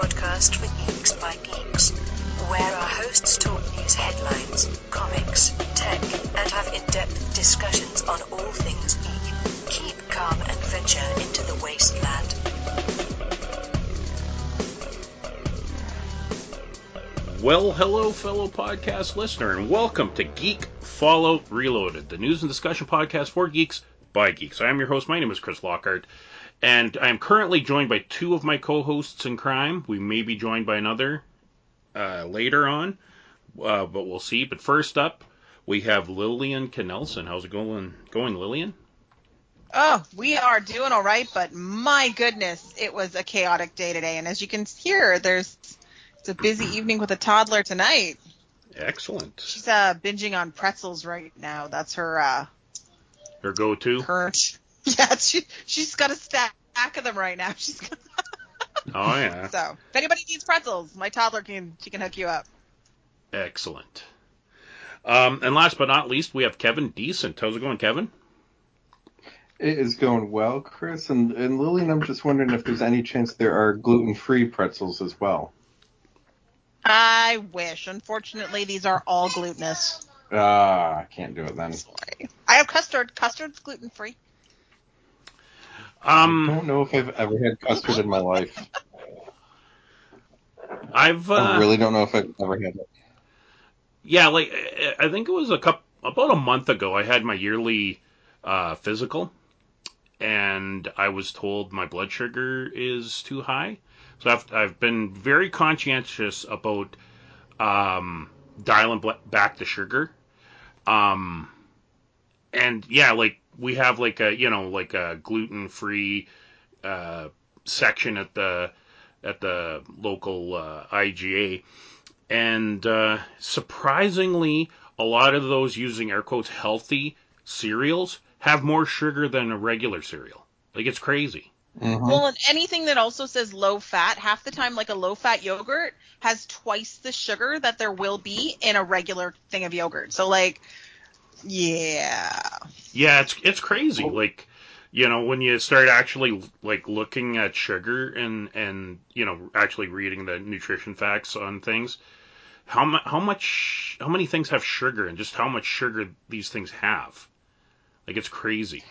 podcast for Geeks by Geeks, where our hosts talk news headlines, comics, tech, and have in-depth discussions on all things geek. Keep calm and venture into the wasteland. Well, hello, fellow podcast listener, and welcome to Geek Fallout Reloaded, the news and discussion podcast for geeks by geeks. I am your host. My name is Chris Lockhart, and I am currently joined by two of my co-hosts in crime. We may be joined by another uh, later on, uh, but we'll see. But first up, we have Lillian Knelsen. How's it going, going, Lillian? Oh, we are doing all right, but my goodness, it was a chaotic day today. And as you can hear, there's it's a busy evening with a toddler tonight. Excellent. She's uh, binging on pretzels right now. That's her uh, Her go-to. current. Yeah, she she's got a stack of them right now. She's got, Oh yeah, so if anybody needs pretzels, my toddler can she can hook you up. excellent. Um, and last but not least, we have Kevin Decent. How's it going, Kevin? It is going well, Chris. And, and Lillian, I'm just wondering if there's any chance there are gluten free pretzels as well. I wish. Unfortunately, these are all glutinous. Ah, I can't do it then. Sorry. I have custard. Custard's gluten free. I Um, don't know if I've ever had custard in my life. I've uh, I really don't know if I've ever had it. Yeah, like I- I think it was a couple about a month ago. I had my yearly uh, physical, and I was told my blood sugar is too high. So I've I've been very conscientious about um, dialing back the sugar. Um, and yeah, like we have like a you know like a gluten free uh, section at the at the local uh, IGA and uh, surprisingly, a lot of those using air quotes healthy cereals have more sugar than a regular cereal. Like it's crazy. Mhm. Well, and anything that also says low fat, half the time, like a low fat yogurt has twice the sugar that there will be in a regular thing of yogurt. So, like, yeah. Yeah, it's it's crazy. Like you know when you start actually like looking at sugar and and you know actually reading the nutrition facts on things. How mu- how much how many things have sugar and just how much sugar these things have? Like it's crazy.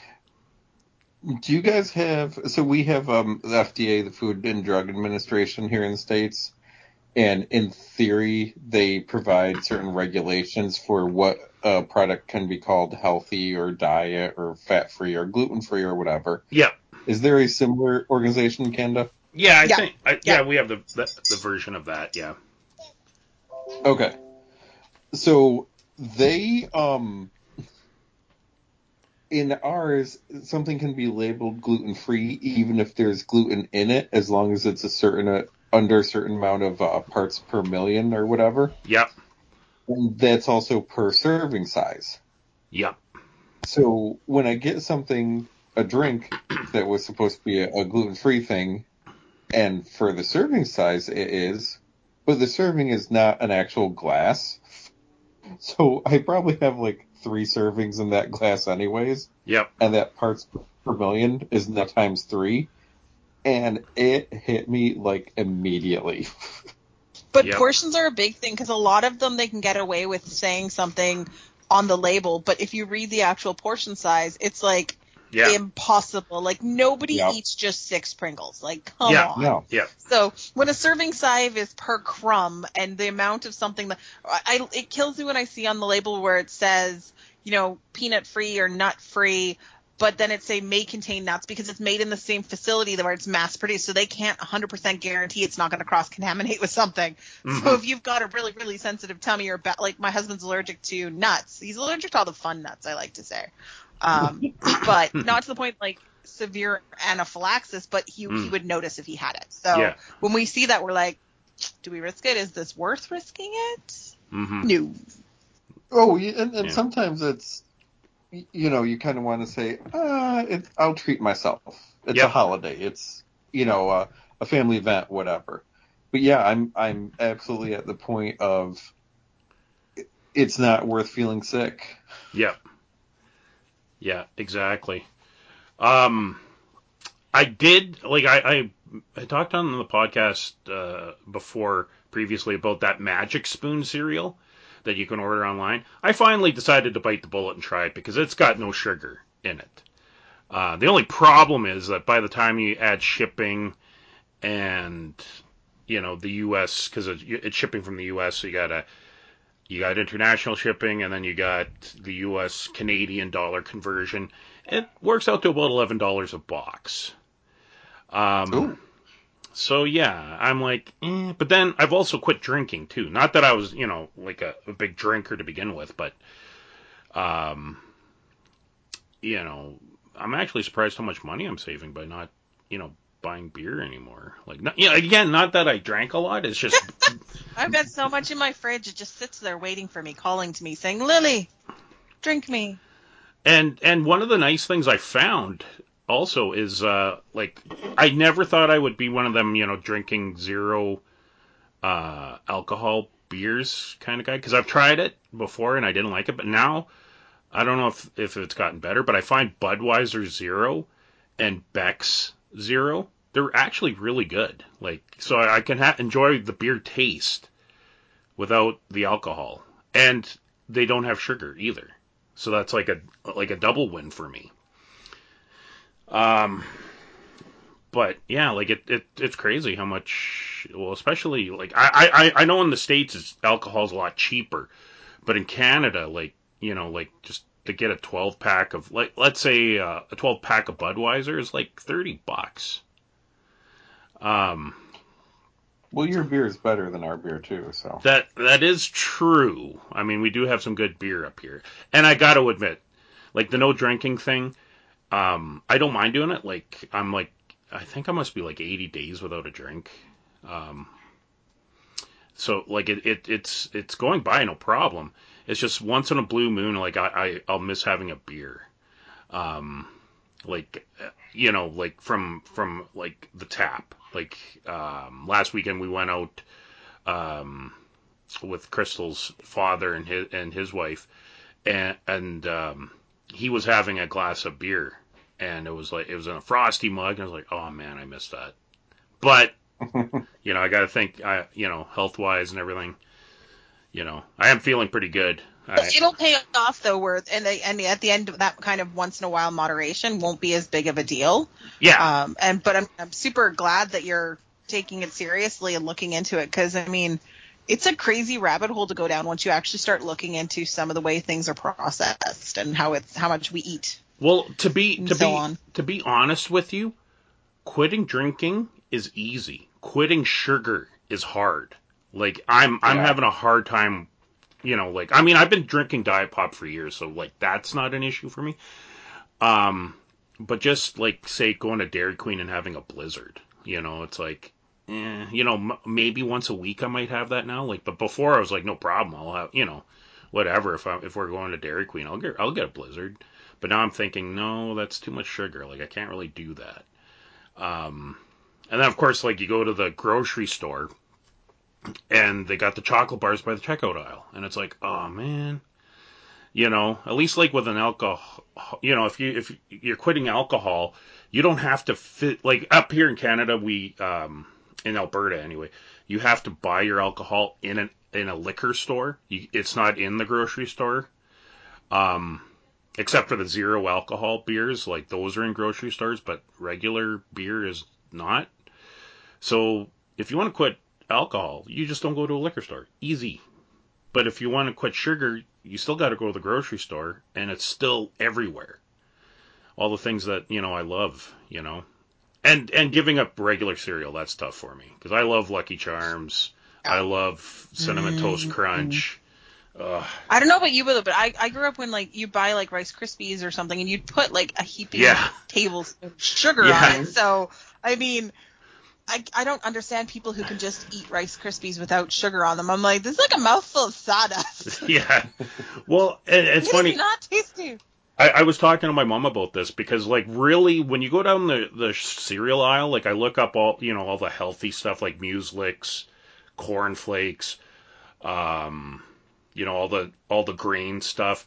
Do you guys have? So we have um, the FDA, the Food and Drug Administration here in the states, and in theory, they provide certain regulations for what a product can be called healthy or diet or fat free or gluten free or whatever. Yeah. Is there a similar organization in Canada? Yeah, I Yeah. think I, yeah. Yeah. we have the, the the version of that. Yeah. Okay. So they um in ours something can be labeled gluten free even if there's gluten in it as long as it's a certain uh, under a certain amount of uh, parts per million or whatever. Yep. And that's also per serving size. Yep. So when I get something a drink that was supposed to be a, a gluten free thing and for the serving size it is but the serving is not an actual glass. So I probably have like three servings in that glass anyways, Yep. and that parts per million is now times three. And it hit me like immediately. But Yep. portions are a big thing because a lot of them they can get away with saying something on the label, but if you read the actual portion size, it's like Yeah. impossible. Like nobody Yep. eats just six Pringles. Like come Yeah. on. no. Yeah. So when a serving size is per crumb and the amount of something that I, it kills me when I see on the label where it says, you know, peanut free or nut free, but then it say may contain nuts because it's made in the same facility where it's mass produced, so they can't 100% guarantee it's not going to cross contaminate with something. So Mhm. if you've got a really really sensitive tummy or ba- like my husband's allergic to nuts, he's allergic to all the fun nuts, I like to say, um, but not to the point like severe anaphylaxis, but he he Mm. would notice if he had it. So Yeah. when we see that, we're like, do we risk it? Is this worth risking it? hmm No. Oh, and, and Yeah. sometimes it's, y- you know, you kind of want to say, uh, it, I'll treat myself. It's Yep. a holiday. It's, you know, uh, a family event, whatever. But yeah, I'm, I'm absolutely at the point of, it- it's not worth feeling sick. Yep. Yeah, exactly. Um, I did like I, I I talked on the podcast uh, before previously about that Magic Spoon cereal that you can order online. I finally decided to bite the bullet and try it because it's got no sugar in it. Uh, the only problem is that by the time you add shipping and you know the U.S. because it's shipping from the U.S., so you gotta you got international shipping and then you got the U.S. Canadian dollar conversion. It works out to about eleven dollars a box. Um, Ooh. So yeah, I'm like, eh. but then I've also quit drinking too. Not that I was, you know, like a, a big drinker to begin with, but, um, you know, I'm actually surprised how much money I'm saving by not, you know, buying beer anymore. Like, not, yeah, again, not that I drank a lot. It's just, I've got so much in my fridge, it just sits there waiting for me, calling to me, saying, Lily, drink me. and and one of the nice things I found also is uh like I never thought I would be one of them, you know, drinking zero uh alcohol beers kind of guy because I've tried it before and I didn't like it, but now I don't know if if it's gotten better, but I find Budweiser Zero and Beck's Zero they're actually really good. Like so I, can ha- enjoy the beer taste without the alcohol, and they don't have sugar either. So that's like a like a double win for me. Um, but yeah, like it, it it's crazy how much. Well, especially like I I I know in the states it's, alcohol's a lot cheaper, but in Canada, like you know, like just to get a 12 pack of like let's say uh, a 12 pack of Budweiser is like 30 bucks. Um, Well, your beer is better than our beer too, so. That that is true. I mean, we do have some good beer up here, and I got to admit, like the no drinking thing, um, I don't mind doing it. Like I'm like, I think I must be like 80 days without a drink. Um, so like it, it it's it's going by no problem. It's just once in a blue moon, like I, I I'll miss having a beer. Um, like uh, you know, like from from like the tap. Like um, last weekend we went out um, with Crystal's father and his and his wife, and and um, he was having a glass of beer, and it was like it was in a frosty mug, and I was like, oh man, I missed that. But you know, I got to think, I you know, health wise and everything. You know, I am feeling pretty good. I, It'll pay off though, where and they, and at the end, of that kind of once in a while moderation won't be as big of a deal. yeah, Um, and but I'm I'm super glad that you're taking it seriously and looking into it because I mean, it's a crazy rabbit hole to go down once you actually start looking into some of the way things are processed and how it's how much we eat. Well, to be to so be on. to be honest with you, quitting drinking is easy. Quitting sugar is hard. Like I'm I'm Yeah. having a hard time, you know, like I mean I've been drinking diet pop for years, so like that's not an issue for me. Um but just like say going to Dairy Queen and having a blizzard, you know, it's like eh, you know, m- maybe once a week I might have that now. Like, but before I was like, no problem, I'll have, you know, whatever. If I if we're going to Dairy Queen, I'll get I'll get a blizzard. But now I'm thinking, no, that's too much sugar. Like I can't really do that. Um, and then of course, like you go to the grocery store, and they got the chocolate bars by the checkout aisle, and it's like, oh man, you know, at least like with an alcohol, you know, if you if you're quitting alcohol, you don't have to fit like up here in Canada, we um in Alberta anyway, you have to buy your alcohol in an in a liquor store. You, it's not in the grocery store. Um, except for the zero alcohol beers, like those are in grocery stores, but regular beer is not. So if you want to quit alcohol, you just don't go to a liquor store. Easy. But if you want to quit sugar, you still got to go to the grocery store, and it's still everywhere. All the things that you know I love, you know, and and giving up regular cereal that's tough for me because I love Lucky Charms, I oh. love Cinnamon mm-hmm. Toast Crunch. Ugh. I don't know about you, but but I, I grew up when like you buy like Rice Krispies or something and you'd put like a heaping Yeah. tablespoon of sugar Yeah. on it. So I mean, I I don't understand people who can just eat Rice Krispies without sugar on them. I'm like, this is like a mouthful of sawdust. yeah. Well, and it's It funny. is not tasty. I, I was talking to my mom about this because, like, really, when you go down the the cereal aisle, like, I look up all you know all the healthy stuff like Mueslix, corn flakes, um, you know all the all the grain stuff.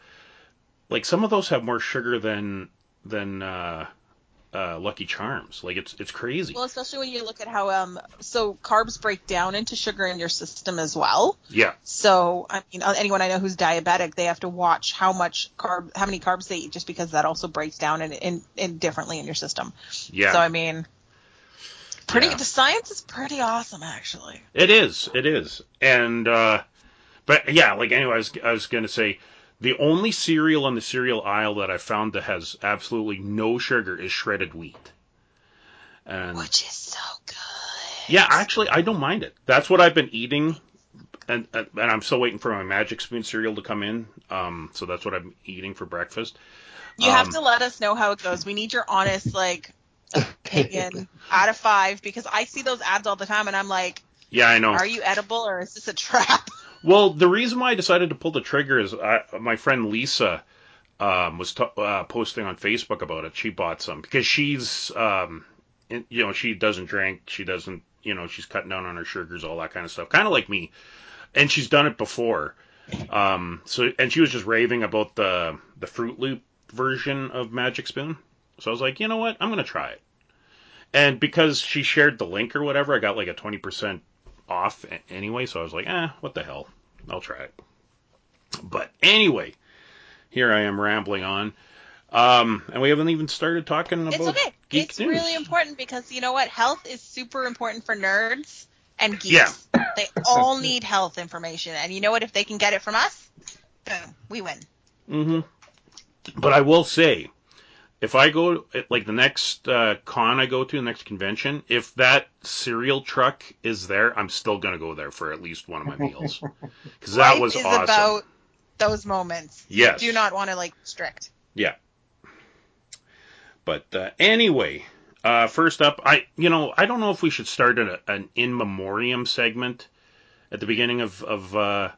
Like some of those have more sugar than than uh, uh, Lucky Charms. Like it's it's crazy. Well, especially when you look at how um so carbs break down into sugar in your system as well. yeah, So I mean, uh, anyone I know who's diabetic, they have to watch how much carb, how many carbs they eat, just because that also breaks down in, in, in differently in your system. yeah. So I mean, pretty Yeah. the science is pretty awesome actually. It is. It is. And uh but yeah, like anyway, I was, I was going to say the only cereal on the cereal aisle that I found that has absolutely no sugar is shredded wheat. And Which is so good. yeah, actually I don't mind it. That's what I've been eating and and and I'm still waiting for my magic spoon cereal to come in. Um so that's what I'm eating for breakfast. You have Um, to let us know how it goes. We need your honest like opinion out of five because I see those ads all the time and I'm like, Yeah, I know. are you edible or is this a trap? Well, the reason why I decided to pull the trigger is I, my friend Lisa um, was t- uh, posting on Facebook about it. She bought some because she's, um, you know, she doesn't drink. She doesn't, you know, she's cutting down on her sugars, all that kind of stuff. Kind of like me, and she's done it before. Um, so, and she was just raving about the the Fruit Loop version of Magic Spoon. So I was like, you know what, I'm gonna try it. And because she shared the link or whatever, I got like a twenty percent off anyway, so I was like, eh, what the hell? I'll try it. But anyway, here I am rambling on. Um, and we haven't even started talking about It's okay. geek it's news. really important because you know what? Health is super important for nerds and geeks. Yeah. They all need health information. And you know what? If they can get it from us, boom, we win. Mm-hmm. But I will say, if I go like the next uh, con I go to, the next convention, if that cereal truck is there, I'm still gonna go there for at least one of my meals because that Life was is awesome. about those moments. Yes. You do not want to like strict. Yeah. But uh, anyway, uh, first up, I you know I don't know if we should start an, an in memoriam segment at the beginning of of uh,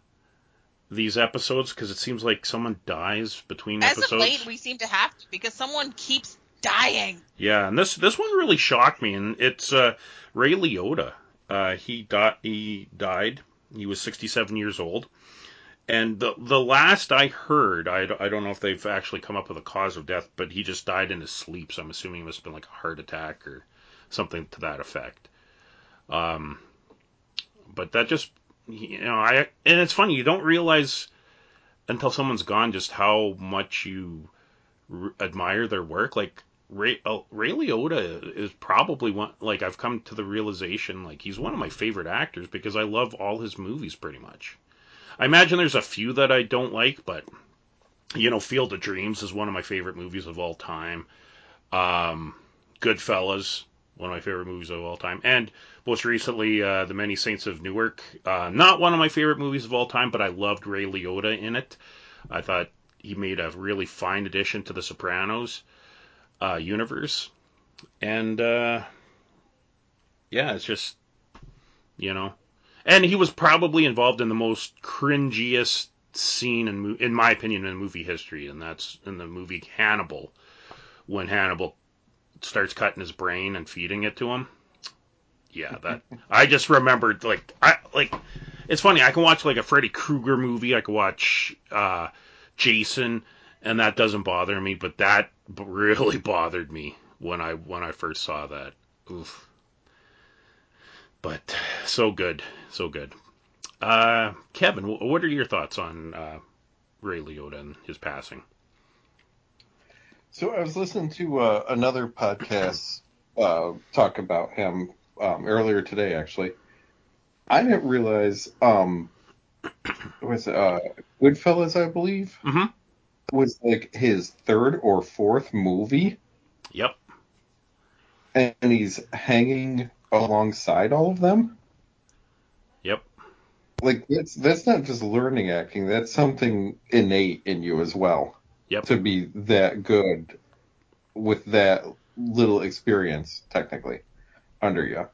these episodes because it seems like someone dies between As episodes. of late, we seem to have to because someone keeps dying. Yeah, and this this one really shocked me, and it's uh, Ray Liotta. Uh, he died. He died. He was 67 years old. And the the last I heard, I, I don't know if they've actually come up with a cause of death, but he just died in his sleep. So I'm assuming it must have been like a heart attack or something to that effect. Um, but that just you know I and it's funny you don't realize until someone's gone just how much you r- admire their work. Like Ray oh, Ray Liotta is probably one like I've come to the realization like he's one of my favorite actors because I love all his movies pretty much. I imagine there's a few that I don't like, but you know, Field of Dreams is one of my favorite movies of all time. Um, Goodfellas, one of my favorite movies of all time, and most recently, uh, The Many Saints of Newark. Uh, not one of my favorite movies of all time, but I loved Ray Liotta in it. I thought he made a really fine addition to The Sopranos uh, universe, and uh, yeah, it's just you know, and he was probably involved in the most cringiest scene in, in my opinion, in movie history, and that's in the movie Hannibal, when Hannibal starts cutting his brain and feeding it to him. Yeah, that I just remembered like I like it's funny, I can watch like a Freddy Krueger movie, I can watch uh Jason and that doesn't bother me, but that really bothered me when I when I first saw that. Oof. But so good, so good. Uh Kevin, what are your thoughts on uh Ray Liotta and his passing? So I was listening to uh, another podcast uh, talk about him um, earlier today, actually. I didn't realize um, was uh, Goodfellas, I believe, Mhm. was like his third or fourth movie, Yep. and he's hanging alongside all of them. Yep. Like that's that's not just learning acting; that's something innate in you as well. Yep. to be that good with that little experience technically under you.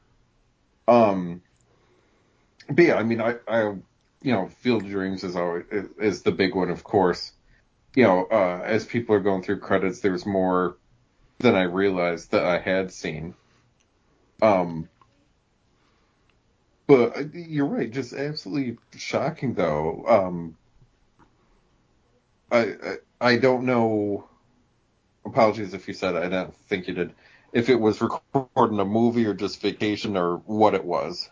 Um, but yeah, I mean, I, I, you know, Field Dreams is always is, is the big one, of course. You know, uh, as people are going through credits, there's more than I realized that I had seen. Um, but uh, you're right, just absolutely shocking though. Um, I, I I don't know. Apologies if you said. I don't think you did. If it was recording a movie or just vacation or what it was.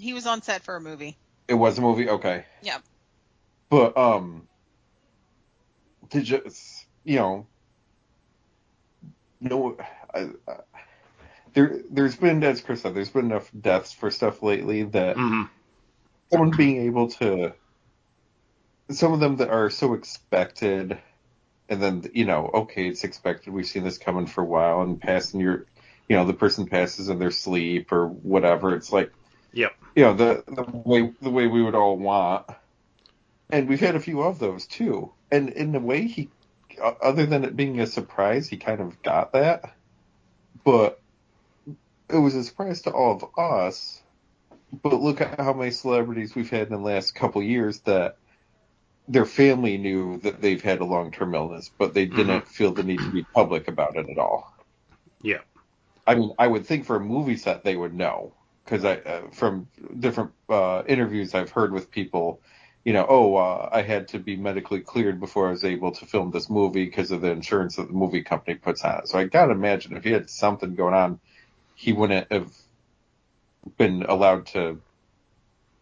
He was on set for a movie. It was a movie, okay. Yep. But um, to just you know, no, I, I, there there's been as Chris said, there's been enough deaths for stuff lately that hmm someone being able to, some of them that are so expected, and then you know, okay, it's expected. We've seen this coming for a while, and passing your, you know, the person passes in their sleep or whatever. It's like Yep. you know the the way the way we would all want and we've had a few of those too and in a way he other than it being a surprise he kind of got that but it was a surprise to all of us but look at how many celebrities we've had in the last couple years that their family knew that they've had a long-term illness but they didn't feel the need to be public about it at all Yeah. I mean, I would think for a movie set they would know because I, uh, from different uh, interviews I've heard with people, you know, oh, uh, I had to be medically cleared before I was able to film this movie because of the insurance that the movie company puts on it. So I gotta imagine if he had something going on, he wouldn't have been allowed to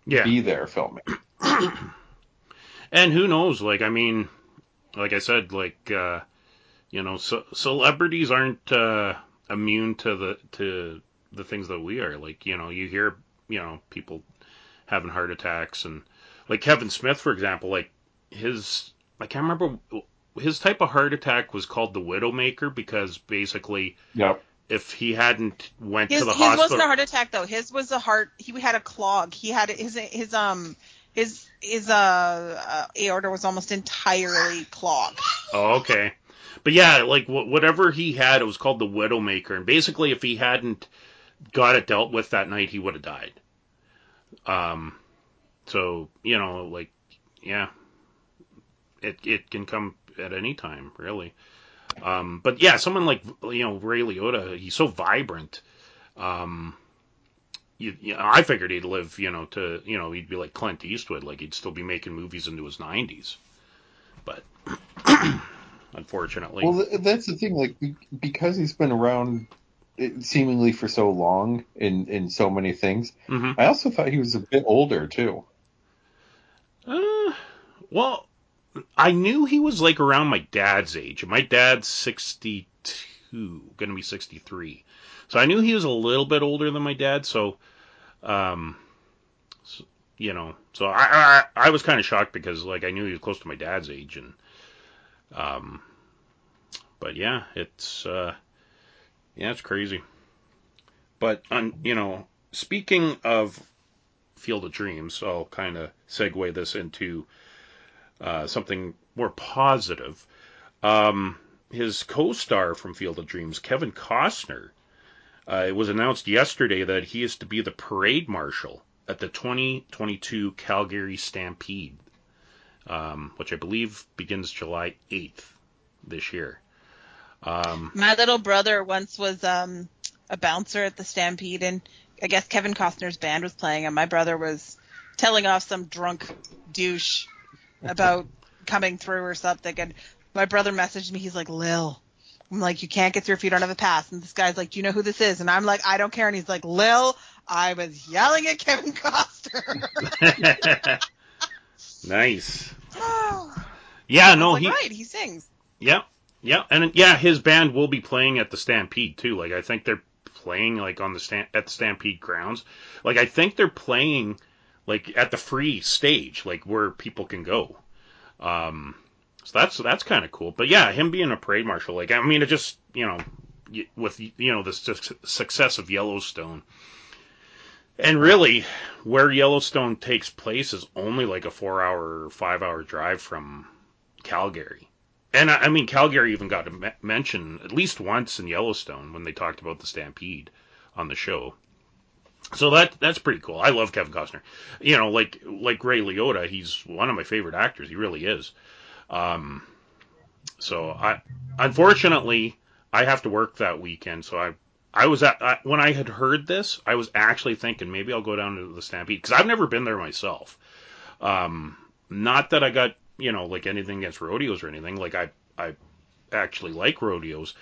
Yeah. be there filming. And who knows? Like, I mean, like I said, like, uh, you know, so, celebrities aren't uh, immune to the to the things that we are. Like, you know, you hear, you know, people having heart attacks, and like Kevin Smith, for example, like his, I can't remember his type of heart attack was called the Widowmaker because basically, Yep. if he hadn't went His to the his hospital, wasn't a heart attack though. His was a heart. He had a clog. He had his his um his his uh, uh aorta was almost entirely clogged. Oh, okay. But yeah, like wh- whatever he had, it was called the Widowmaker, and basically, if he hadn't got it dealt with that night, he would have died. Um, so you know, like, yeah, it it can come at any time, really. Um, but yeah, someone like you know Ray Liotta, he's so vibrant. Um, you, you know, I figured he'd live, you know, to you know, he'd be like Clint Eastwood, like he'd still be making movies into his 90s. But unfortunately, Well, that's the thing. Like, because he's been around seemingly for so long in in so many things, hmm I also thought he was a bit older too. Uh, well, I knew he was like around my dad's age. My dad's 62, gonna be 63. So I knew he was a little bit older than my dad. So, um, so, you know, so I I, I was kind of shocked because like I knew he was close to my dad's age, and um, but yeah, it's uh, yeah, it's crazy. But on you know, speaking of Field of Dreams, I'll kind of segue this into uh, something more positive. Um, his co-star from Field of Dreams, Kevin Costner, uh, it was announced yesterday that he is to be the parade marshal at the 2022 Calgary Stampede, um, which I believe begins July 8th this year. Um, My little brother once was um a bouncer at the Stampede, and I guess Kevin Costner's band was playing, and my brother was telling off some drunk douche about coming through or something, and my brother messaged me. He's like, "Lil." I'm like, you can't get through if you don't have a pass. And this guy's like, do you know who this is? And I'm like, I don't care. And he's like, Lil, I was yelling at Kevin Costner. nice. Yeah, no, like, he right, he sings. Yeah, yeah, and yeah, his band will be playing at the Stampede too. Like I think they're playing like on the stamp at the Stampede grounds. Like I think they're playing like at the free stage, like where people can go. Um, so that's that's kind of cool. But yeah, him being a parade marshal, like I mean, it just you know with you know the su- success of Yellowstone. And really, where Yellowstone takes place is only like a four-hour, five-hour drive from Calgary. And I, mean, Calgary even got a me- mention at least once in Yellowstone when they talked about the Stampede on the show. So that that's pretty cool. I love Kevin Costner. You know, like like Ray Liotta, he's one of my favorite actors. He really is. Um, so I unfortunately I have to work that weekend. So I I was at I, when I had heard this, I was actually thinking maybe I'll go down to the Stampede because I've never been there myself. Um, not that I got you know like anything against rodeos or anything. Like I I actually like rodeos.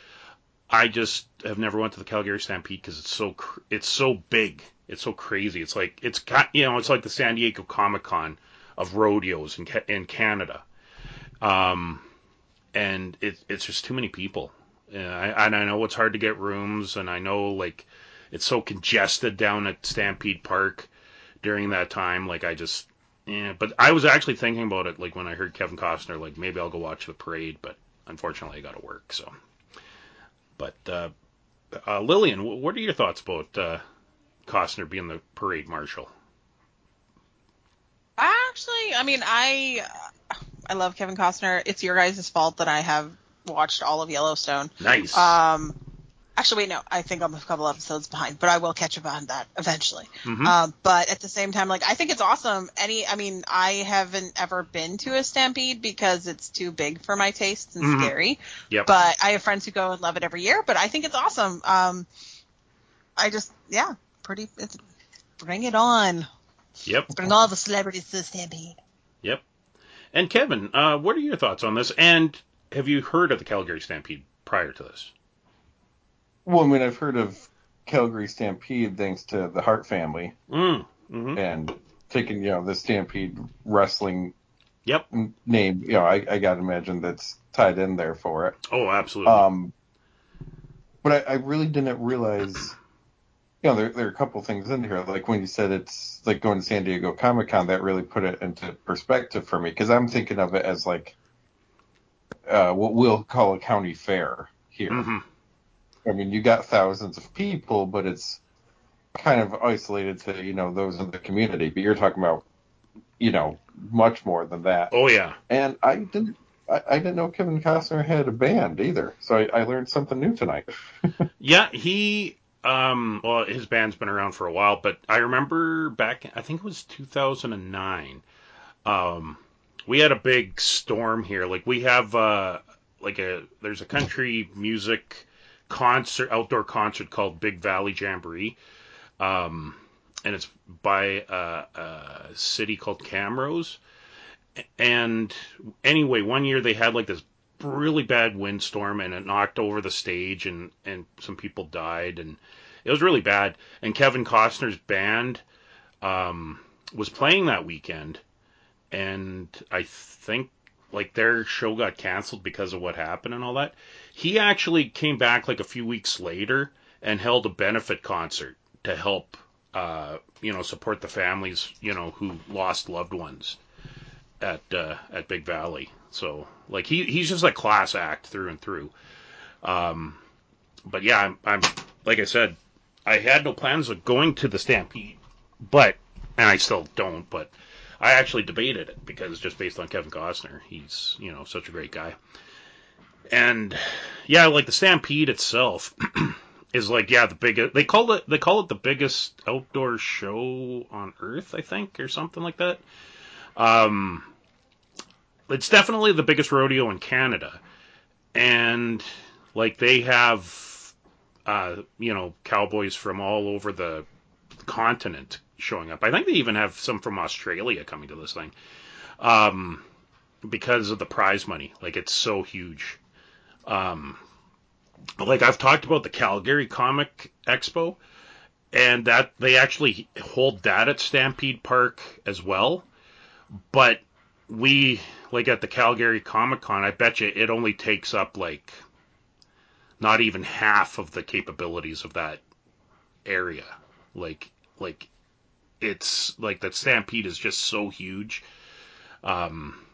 I just have never went to the Calgary Stampede because it's so cr- it's so big, it's so crazy. It's like it's you know it's like the San Diego Comic Con of rodeos in in Canada, um, and it, it's just too many people. And I, and I know it's hard to get rooms, and I know like it's so congested down at Stampede Park during that time. Like I just yeah, but I was actually thinking about it like when I heard Kevin Costner, like maybe I'll go watch the parade, but unfortunately I got to work. So, but uh, uh, Lillian, wh- what are your thoughts about uh, Costner being the parade marshal? I Actually, I mean, I I love Kevin Costner. It's your guys' fault that I have watched all of Yellowstone. Nice. Um, actually, wait, no, I think I'm a couple episodes behind, but I will catch up on that eventually. Mhm. Um, but at the same time, like, I think it's awesome. Any, I mean, I haven't ever been to a stampede because it's too big for my tastes and Mhm. scary. Yep. But I have friends who go and love it every year. But I think it's awesome. Um, I just, yeah, pretty. It's, bring it on. Yep. Bring all the celebrities to the stampede. Yep. And Kevin, uh, what are your thoughts on this? And have you heard of the Calgary Stampede prior to this? Well, I mean, I've heard of Calgary Stampede thanks to the Hart family Mm. hmm and taking, you know, the Stampede wrestling Yep. name. You know, I, I got to imagine that's tied in there for it. Oh, absolutely. Um, but I, I really didn't realize, you know, there, there are a couple things in here. Like when you said it's like going to San Diego Comic Con, that really put it into perspective for me because I'm thinking of it as like uh, what we'll call a county fair here. hmm I mean, you got thousands of people, but it's kind of isolated to, you know, those in the community. But you're talking about, you know, much more than that. Oh, yeah. And I didn't. I, I didn't know Kevin Costner had a band either, so I, I learned something new tonight. Yeah, he um well his band's been around for a while, but I remember back I think it was 2009. Um we had a big storm here. Like we have uh like a there's a country music concert outdoor concert called Big Valley Jamboree. Um and it's by uh, a city called Camrose. And anyway, one year they had like this really bad windstorm and it knocked over the stage and and some people died and it was really bad and Kevin Costner's band um was playing that weekend and I think like their show got canceled because of what happened and all that he actually came back like a few weeks later and held a benefit concert to help uh you know support the families you know who lost loved ones at uh, at Big Valley. So like he he's just a class act through and through. Um, but yeah, I'm, I'm like I said, I had no plans of going to the Stampede, but and I still don't. But I actually debated it because just based on Kevin Costner, he's you know such a great guy. And yeah, like the Stampede itself is like yeah the biggest. They call it they call it the biggest outdoor show on earth, I think, or something like that. Um, it's definitely the biggest rodeo in Canada, and like they have, uh, you know, cowboys from all over the continent showing up. I think they even have some from Australia coming to this thing, um, because of the prize money. Like it's so huge. Um, like I've talked about the Calgary Comic Expo, and that they actually hold that at Stampede Park as well but we like at the Calgary Comic Con, I bet you it only takes up like not even half of the capabilities of that area. Like like it's like that Stampede is just so huge. Um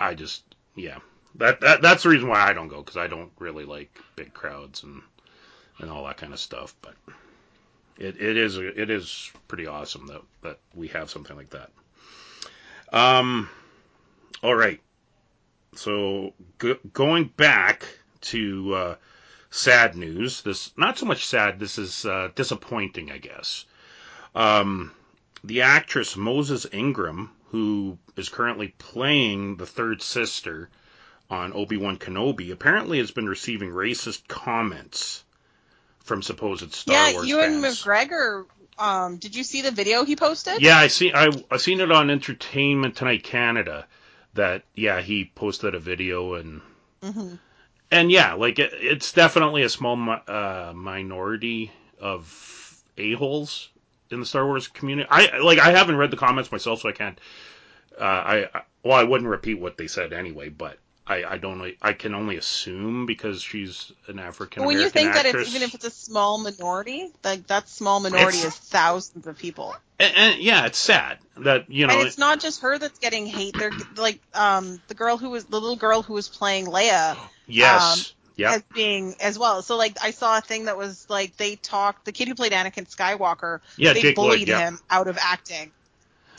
I just yeah. That, that that's the reason why I don't go because I don't really like big crowds and and all that kind of stuff, but it, it is it is pretty awesome that that we have something like that. Um, all right. So go, going back to uh, sad news. This not so much sad. This is uh, disappointing, I guess. Um, the actress Moses Ingram, who is currently playing the third sister on Obi Wan Kenobi, apparently has been receiving racist comments from supposed Star yeah, Wars Ewan fans. McGregor. Um, did you see the video he posted? Yeah, I see. I I seen it on Entertainment Tonight Canada. That yeah, he posted a video and hmm and yeah, like it, it's definitely a small uh, minority of a holes in the Star Wars community. I like I haven't read the comments myself, so I can't. Uh, I I- well, I wouldn't repeat what they said anyway, but I I don't I can only assume because she's an African when you think that it's even if it's a small minority, like that small minority It's- is thousands of people. and, and yeah, it's sad that you know and it's not just her that's getting hate. They're like um the girl who was the little girl who was playing Leia yes, yeah, as being as well. So like I saw a thing that was like they talked the kid who played Anakin Skywalker. Yeah, they Jake Lloyd, bullied yeah. him out of acting.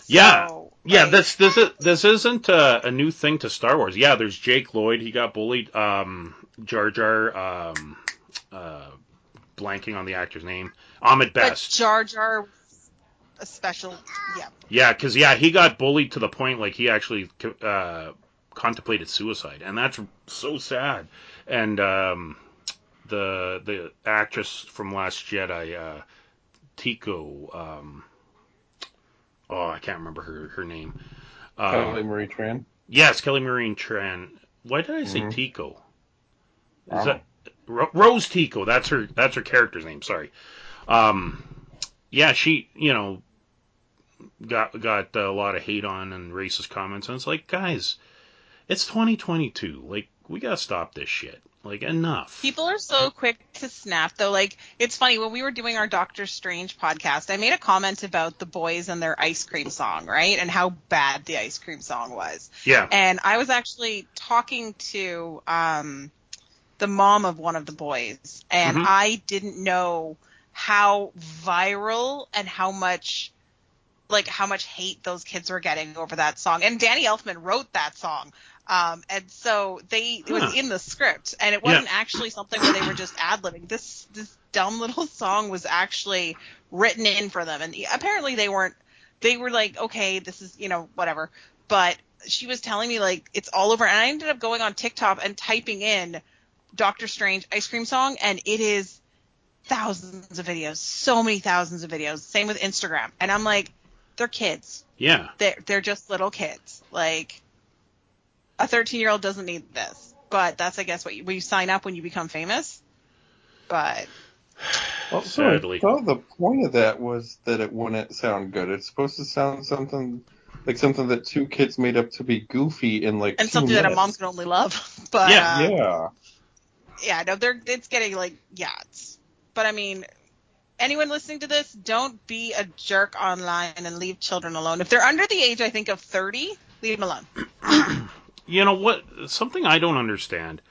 Yeah. So, Yeah, like, this this is, this isn't a, a new thing to Star Wars. Yeah, there's Jake Lloyd. He got bullied. Um, Jar Jar. Um, uh, blanking on the actor's name. Ahmed but Best. Jar Jar a special. Yeah. yeah, because yeah, he got bullied to the point like he actually uh, contemplated suicide, and that's so sad. And um, the the actress from Last Jedi, uh, Tico. Um, oh, I can't remember her her name. Uh, Kelly Marie Tran. Yes, Kelly Marie Tran. Why did I say Mhm. Tico? Is that Ro- Rose Tico? That's her. That's her character's name. Sorry. Um, yeah, she, you know, got got a lot of hate on and racist comments, and it's like, guys, it's 2022. Like, we gotta stop this shit. Like, enough. People are so quick to snap though. Like it's funny when we were doing our Doctor Strange podcast, I made a comment about the boys and their ice cream song, right? And how bad the ice cream song was. yeah. And I was actually talking to um, the mom of one of the boys, and Mhm. I didn't know how viral and how much like how much hate those kids were getting over that song. And Danny Elfman wrote that song. Um, and so they it was Huh. in the script and it wasn't actually something where they were just ad libbing. This this dumb little song was actually written in for them and apparently they weren't they were like, okay, this is, you know, whatever. But she was telling me like it's all over and I ended up going on TikTok and typing in Doctor Strange ice cream song and it is thousands of videos, so many thousands of videos. Same with Instagram. And I'm like, they're kids. Yeah. They're they're just little kids. Like a 13 year old doesn't need this. But that's I guess what you, when you sign up when you become famous. But Also, I Sadly. thought the point of that was that it wouldn't sound good. It's supposed to sound something like something that two kids made up to be goofy in like and two something that a mom can only love. But Yeah, uh, Yeah. yeah, no, they're it's getting like yeah, it's but I mean anyone listening to this, don't be a jerk online and leave children alone. If they're under the age I think of 30, leave them alone. you know what? Something i don't understand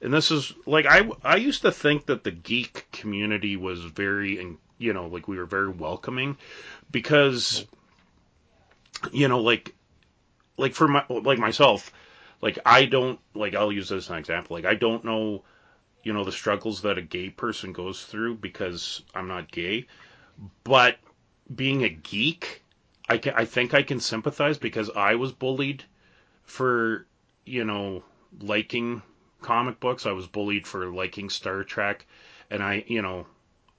and this is like i i used to think that the geek community was very you know like we were very welcoming because you know like like for my like myself like i don't like i'll use this as an example like i don't know you know the struggles that a gay person goes through because i'm not gay but being a geek i can i think i can sympathize because i was bullied for you know liking comic books. I was bullied for liking Star Trek, and I you know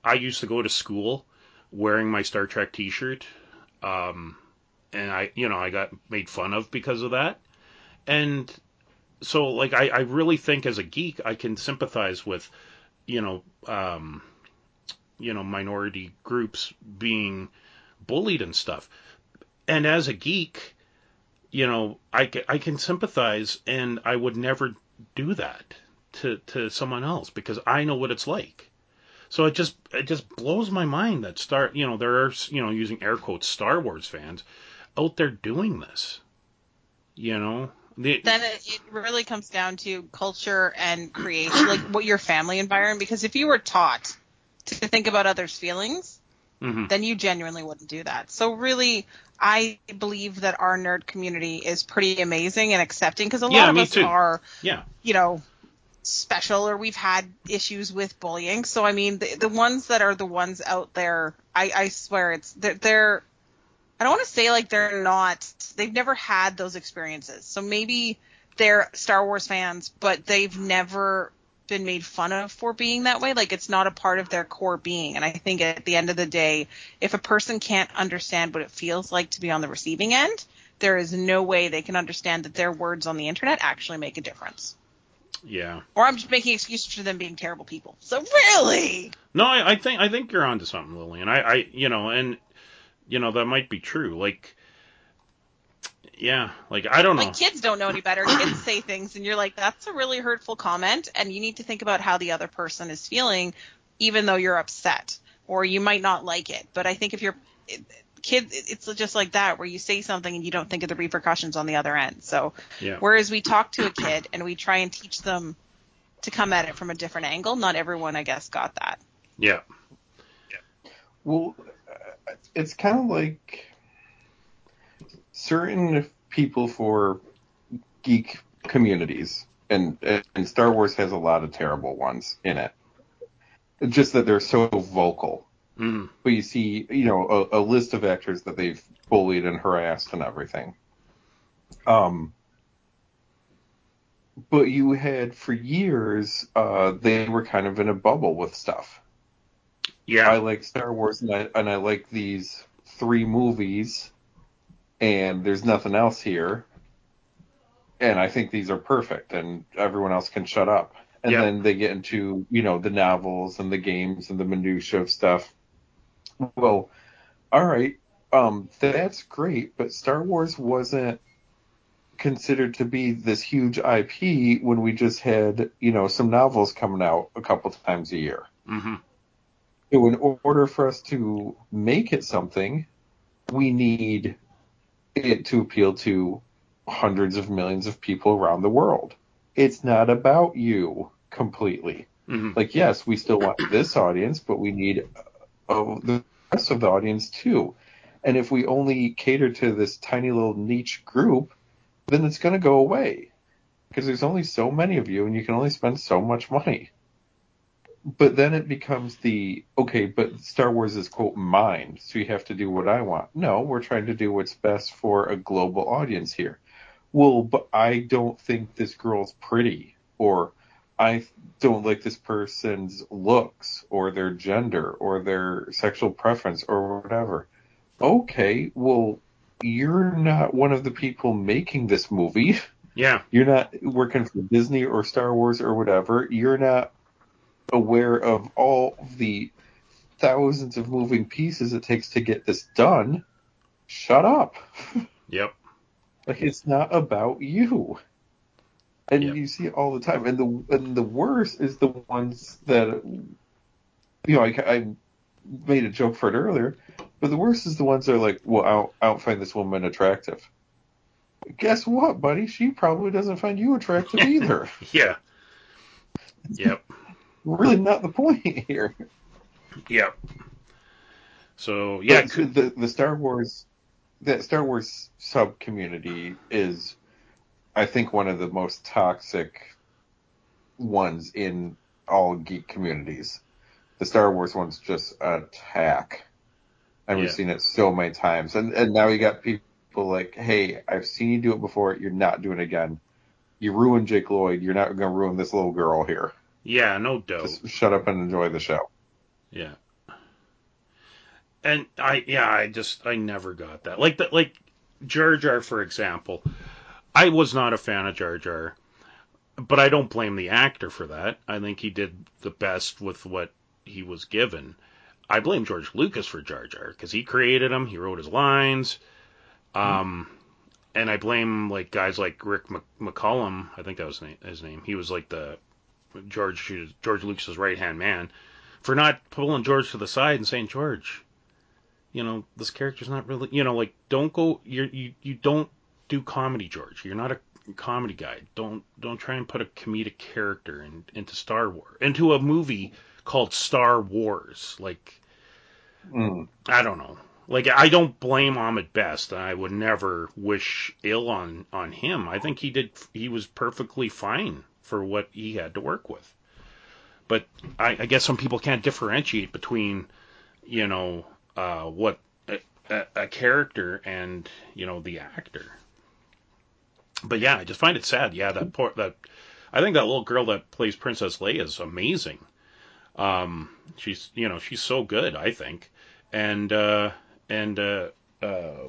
I used to go to school wearing my Star Trek T-shirt, um, and I you know I got made fun of because of that, and so like I, I really think as a geek I can sympathize with you know um, you know minority groups being bullied and stuff, and as a geek you know, I, I can sympathize, and I would never do that to to someone else because I know what it's like. So it just it just blows my mind that Star, you know, there are you know using air quotes Star Wars fans out there doing this. You know, the, then it, it really comes down to culture and creation, like what your family environment. Because if you were taught to think about others' feelings, Mhm. then you genuinely wouldn't do that. So really, I believe that our nerd community is pretty amazing and accepting because a lot of us too. are, yeah, you know, special or we've had issues with bullying. So I mean, the, the ones that are the ones out there, I, I swear it's they're, they're I don't want to say like they're not they've never had those experiences. So maybe they're Star Wars fans, but they've never been made fun of for being that way. Like it's not a part of their core being. And I think at the end of the day, if a person can't understand what it feels like to be on the receiving end, there is no way they can understand that their words on the internet actually make a difference. Yeah. Or I'm just making excuses for them being terrible people. So really, No, I, I think I think you're onto something, Lillian. I, I you know, and you know that might be true. Like, yeah, like I don't know. like kids don't know any better. Kids say things, and you're like, that's a really hurtful comment, and you need to think about how the other person is feeling, even though you're upset, or you might not like it. But I think if you're it, kid, it's just like that, where you say something and you don't think of the repercussions on the other end. So, Yeah. whereas we talk to a kid and we try and teach them to come at it from a different angle, not everyone, I guess, got that. Yeah. yeah. Well, uh, it's kind of like certain people for geek communities, and and Star Wars has a lot of terrible ones in it. Just that they're so vocal. Mm. But you see, you know, a, a list of actors that they've bullied and harassed and everything. Um, but you had for years, uh, they were kind of in a bubble with stuff. Yeah. I like Star Wars and I and I like these three movies, and there's nothing else here. And I think these are perfect, and everyone else can shut up. And Yeah. then they get into you know the novels and the games and the minutia of stuff. Well, all right, um, that's great, but Star Wars wasn't considered to be this huge IP when we just had you know some novels coming out a couple times a year. hmm So in order for us to make it something, we need it to appeal to hundreds of millions of people around the world. It's not about you completely. hmm Like, yes, we still want this audience, but we need uh, the rest of the audience too. And if we only cater to this tiny little niche group, then it's going to go away because there's only so many of you and you can only spend so much money. But then it becomes the okay, but Star Wars is quote mine, so you have to do what I want. No, we're trying to do what's best for a global audience here. Well, but I don't think this girl's pretty, or I don't like this person's looks, or their gender, or their sexual preference, or whatever. Okay, well, you're not one of the people making this movie. Yeah. You're not working for Disney or Star Wars or whatever. You're not aware of all the thousands of moving pieces it takes to get this done. Shut up. Yep. Like it's not about you. And Yep. you see it all the time. And the and the worst is the ones that you know, I, I made a joke for it earlier, but the worst is the ones that are like, well, I don't, I don't find this woman attractive. Guess what, buddy? She probably doesn't find you attractive either. Yeah. Yep. Really not the point here. Yeah. So yeah, could, the the Star Wars that Star Wars sub community is, I think, one of the most toxic ones in all geek communities. The Star Wars one's just attack, and we've Yeah. seen it so many times. And and now you got people like, hey, I've seen you do it before. You're not doing it again. You ruined Jake Lloyd. You're not going to ruin this little girl here. Yeah, no doubt. Just shut up and enjoy the show. Yeah. And I yeah, I just I never got that. Like that like Jar Jar for example. I was not a fan of Jar Jar, but I don't blame the actor for that. I think he did the best with what he was given. I blame George Lucas for Jar Jar because he created him, he wrote his lines. Um and I blame like guys like Rick Mc- McCallum, I think that was his name. He was like the George George Lucas's right hand man for not pulling George to the side and saying, George, you know, this character's not really, you know, like don't go, you're, you you don't do comedy, George. You're not a comedy guy. Don't don't try and put a comedic character in, into Star Wars, into a movie called Star Wars. Like Mm. I don't know. Like I don't blame Ahmed Best. I would never wish ill on on him. I think he did. He was perfectly fine for what he had to work with. But I, I guess some people can't differentiate between, you know, uh, what a, a, character and you know the actor. But yeah, I just find it sad. Yeah, that poor that. I think that little girl that plays Princess Leia is amazing. Um, she's you know she's so good. I think, and uh, and uh, uh,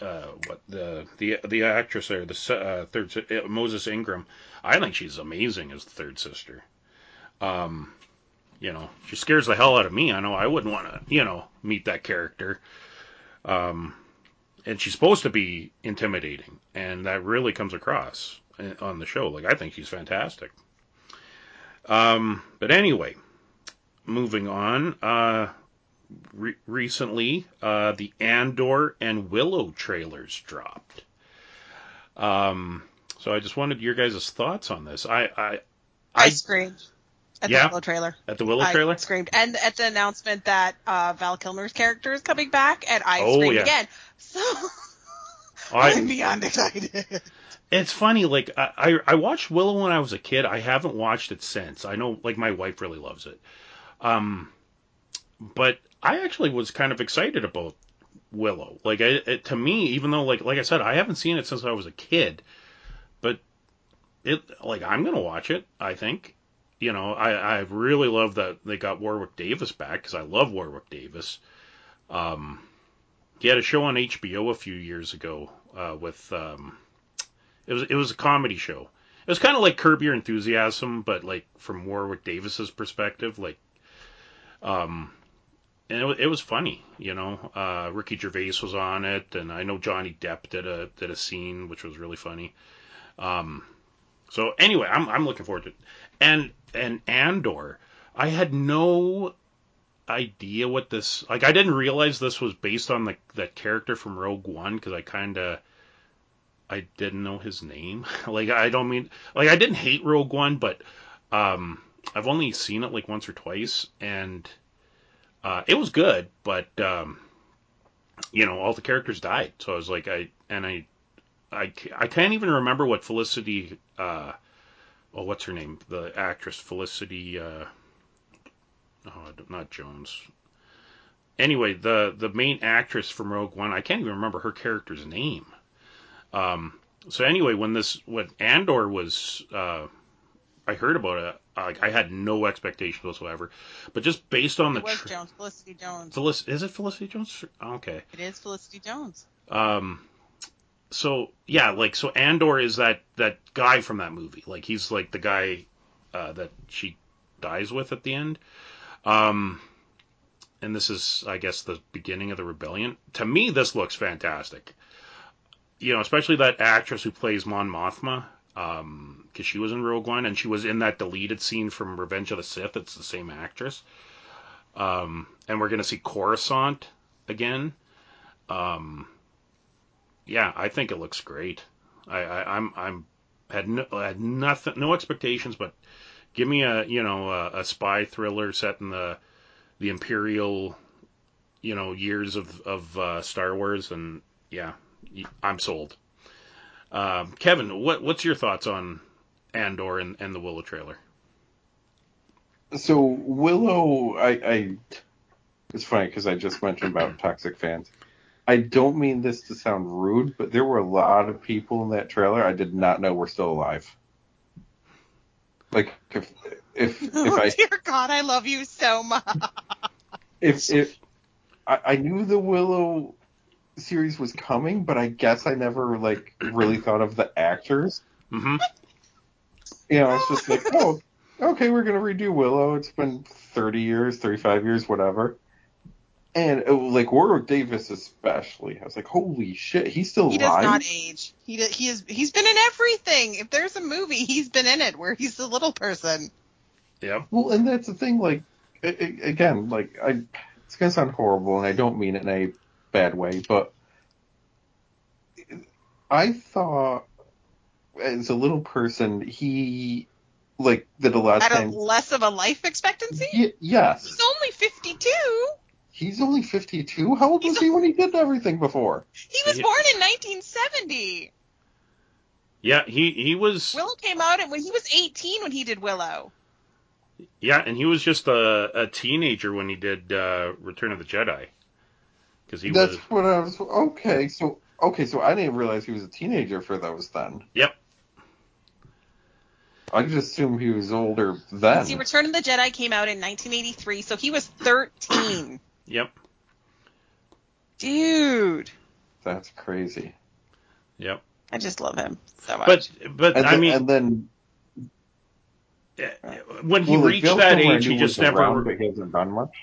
uh, what the the the actress there, the uh, third uh, Moses Ingram. I think she's amazing as the third sister. Um, you know, she scares the hell out of me. I know I wouldn't want to, you know, meet that character. Um, and she's supposed to be intimidating, and that really comes across uh, on the show. Like I think she's fantastic. Um, but anyway, moving on. Uh, re- recently, uh, the Andor and Willow trailers dropped. Um, so I just wanted your guys' thoughts on this. I, I, I, I screamed at Yeah. the Willow trailer. at the Willow trailer? I trailer. screamed, and at the announcement that uh, Val Kilmer's character is coming back, and I Oh, screamed yeah. again. So I- I'm beyond excited. It's funny, like I, I I watched Willow when I was a kid. I haven't watched it since. I know, like my wife really loves it. Um, but I actually was kind of excited about Willow. Like I, it, to me, even though like like I said, I haven't seen it since I was a kid, but it like I'm gonna watch it. I think. You know, I I really love that they got Warwick Davis back because I love Warwick Davis. Um, he had a show on HBO a few years ago uh, with um, it was it was a comedy show. It was kind of like Curb Your Enthusiasm, but like from Warwick Davis's perspective, like um, and it, it was funny, you know. Uh, Ricky Gervais was on it, and I know Johnny Depp did a did a scene which was really funny. Um, so anyway, I'm I'm looking forward to it. And and Andor, I had no idea what this like. I didn't realize this was based on the that character from Rogue One because I kind of I didn't know his name. like I don't mean like I didn't hate Rogue One, but um, I've only seen it like once or twice, and uh, it was good, but um, you know all the characters died, so I was like I and I I, I can't even remember what Felicity uh, oh what's her name the actress Felicity uh, oh not Jones. Anyway, the the main actress from Rogue One, I can't even remember her character's name. Um, so anyway, when this when Andor was uh, I heard about it, like I had no expectations whatsoever, but just based on the It was tra- Jones, Felicity Jones. Felic- is it Felicity Jones? Okay. It is Felicity Jones. Um, so yeah, like so Andor is that that guy from that movie. Like he's like the guy uh, that she dies with at the end. Um, and this is, I guess, the beginning of the rebellion. To me, this looks fantastic. You know, especially that actress who plays Mon Mothma, because she was in Rogue One and she was in that deleted scene from Revenge of the Sith. It's the same actress. Um, and we're gonna see Coruscant again. Um, yeah, I think it looks great. I, I I'm I'm had no, had nothing, no expectations, but give me a you know a, a spy thriller set in the the imperial you know years of of uh, Star Wars, and yeah, I'm sold. Um, Kevin, what what's your thoughts on Andor and, and the Willow trailer? So Willow, I, I it's funny because I just mentioned about toxic fans. I don't mean this to sound rude, but there were a lot of people in that trailer I did not know were still alive. Like if if if oh I dear God, I love you so much. if if I, I knew the Willow series was coming, but I guess I never like really thought of the actors. hmm You know, it's just like, oh, okay, we're gonna redo Willow. It's been thirty years, thirty-five years, whatever. And uh, like Warwick Davis, especially, I was like, holy shit, he's still He does alive. not age. He do- he is he's been in everything. If there's a movie, he's been in it where he's the little person. Yeah. Well, and that's the thing. Like, a- a- again, like I, it's gonna sound horrible, and I don't mean it in a bad way, but I thought as a little person, he like did a lot of Had a less of a life expectancy. Y- yes, He's only 52. he's only fifty-two. How old was He's he when he did everything before? He was Yeah. born in 1970. Yeah, he he was Willow came out and when he was 18 when he did Willow. yeah, and he was just a, a teenager when he did uh, Return of the Jedi. Because he That's was what I was. Okay, so okay, so I didn't realize he was a teenager for those then. Yep. I just assume he was older then. See, Return of the Jedi came out in 1983, so he was 13. yep. Dude. That's crazy. Yep. I just love him so much. But but And I then, mean, and then eh, when he well, reached that age, he knew just was never. around, but he hasn't done much.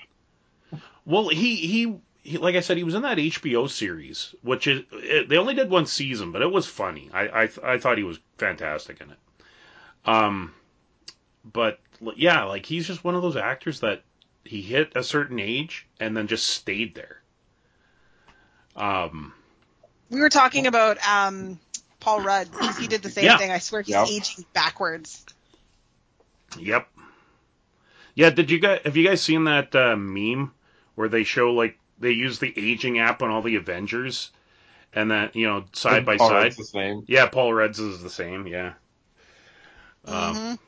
Well, he, he he like I said, he was in that HBO series, which is it, they only did one season, but it was funny. I I, I thought he was fantastic in it. Um, but yeah, like he's just one of those actors that he hit a certain age and then just stayed there. Um, we were talking about um, Paul Rudd. He did the same Yeah. thing. I swear he's Yep. aging backwards. Yep. Yeah, did you guys have you guys seen that uh, meme where they show like they use the aging app on all the Avengers, and that you know side by Oh, side. it's the same. Yeah, Paul Rudd's is the same. Yeah. Um, Mhm.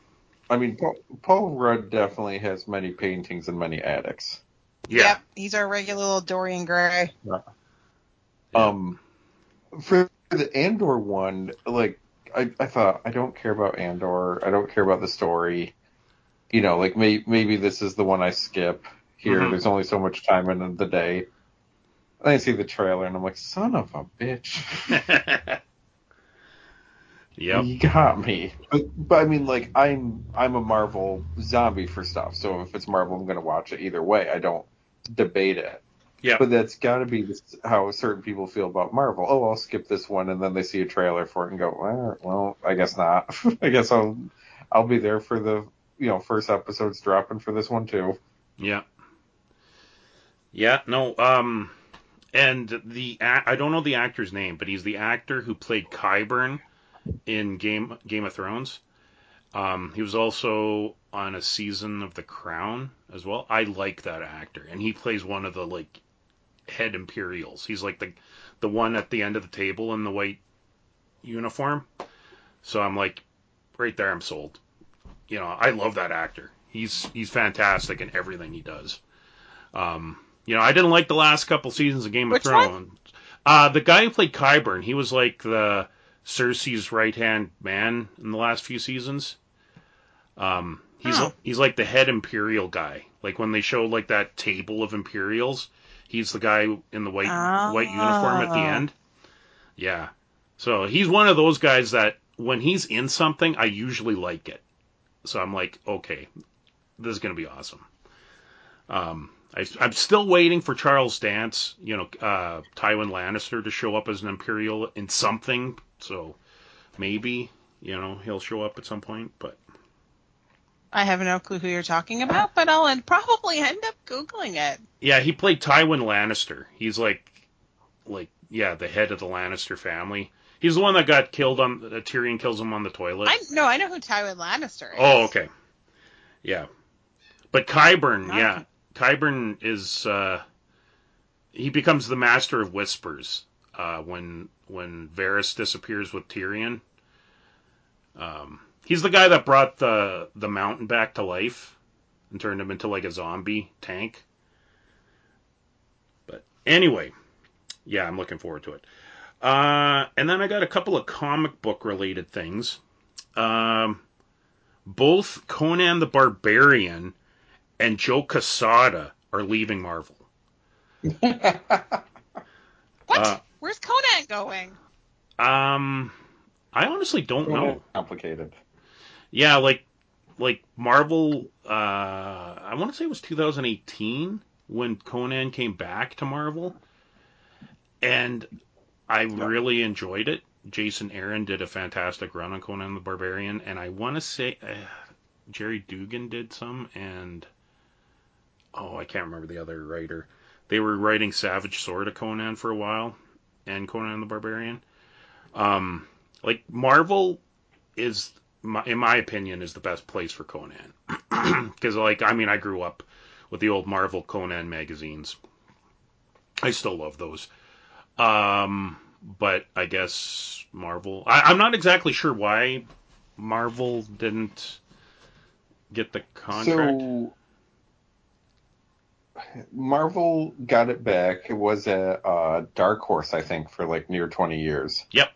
I mean, Paul, Paul Rudd definitely has many paintings and many attics. Yeah. Yep, he's our regular little Dorian Gray. Yeah. Um, for the Andor one, like I, I thought I don't care about Andor. I don't care about the story. You know, like may, maybe this is the one I skip. Here, Mhm. there's only so much time in the day. And I see the trailer and I'm like, son of a bitch. yep. You got me. But, but I mean, like, I'm I'm a Marvel zombie for stuff. So if it's Marvel, I'm gonna watch it either way. I don't debate it. Yep. But that's got to be how certain people feel about Marvel. Oh, I'll skip this one, and then they see a trailer for it and go, well, well I guess not. I guess I'll I'll be there for the you know first episodes dropping for this one too. Yeah. Yeah. No. Um. And the I don't know the actor's name, but he's the actor who played Qyburn in Game Game of Thrones. Um, he was also on a season of The Crown as well. I like that actor, and he plays one of the like head Imperials. He's like the the one at the end of the table in the white uniform. So I'm like, right there, I'm sold. You know, I love that actor. He's he's fantastic in everything he does. Um, you know, I didn't like the last couple seasons of Game of Which one? Thrones. Uh, the guy who played Qyburn, he was like the Cersei's right hand man in the last few seasons. Um, he's Oh. he's like the head Imperial guy. Like when they show like that table of Imperials, he's the guy in the white white uniform at the Ah. end. Yeah. So he's one of those guys that when he's in something, I usually like it. So I'm like, okay, this is gonna be awesome. Um, I, I'm still waiting for Charles Dance, you know, uh, Tywin Lannister to show up as an Imperial in something. So maybe, you know, he'll show up at some point. But I have no clue who you're talking about, but I'll probably end up googling it. yeah, he played Tywin Lannister. He's like, like, yeah, the head of the Lannister family. He's the one that got killed on uh, Tyrion kills him on the toilet. I no, I know who Tywin Lannister is. Oh, okay. Yeah. But Qyburn, yeah. Qyburn is uh he becomes the master of whispers uh when when Varys disappears with Tyrion. Um he's the guy that brought the the mountain back to life and turned him into like a zombie tank. But anyway, yeah, I'm looking forward to it. Uh and then I got a couple of comic book related things. Um both Conan the Barbarian and Joe Quesada are leaving Marvel. What? Uh, Where's Conan going? Um, I honestly don't know. Complicated. Yeah, like like Marvel. Uh, I want to say it was 2018 when Conan came back to Marvel, and I really enjoyed it. Jason Aaron did a fantastic run on Conan the Barbarian, and I want to say uh, Gerry Duggan did some, and oh, I can't remember the other writer. They were writing Savage Sword of Conan for a while, and Conan the Barbarian. Um, like Marvel is, my, in my opinion, is the best place for Conan because, like, I mean, I grew up with the old Marvel Conan magazines. I still love those. Um, but I guess Marvel. I, I'm not exactly sure why Marvel didn't get the contract. So Marvel got it back. It was a uh, Dark Horse, I think, for like near 20 years. Yep.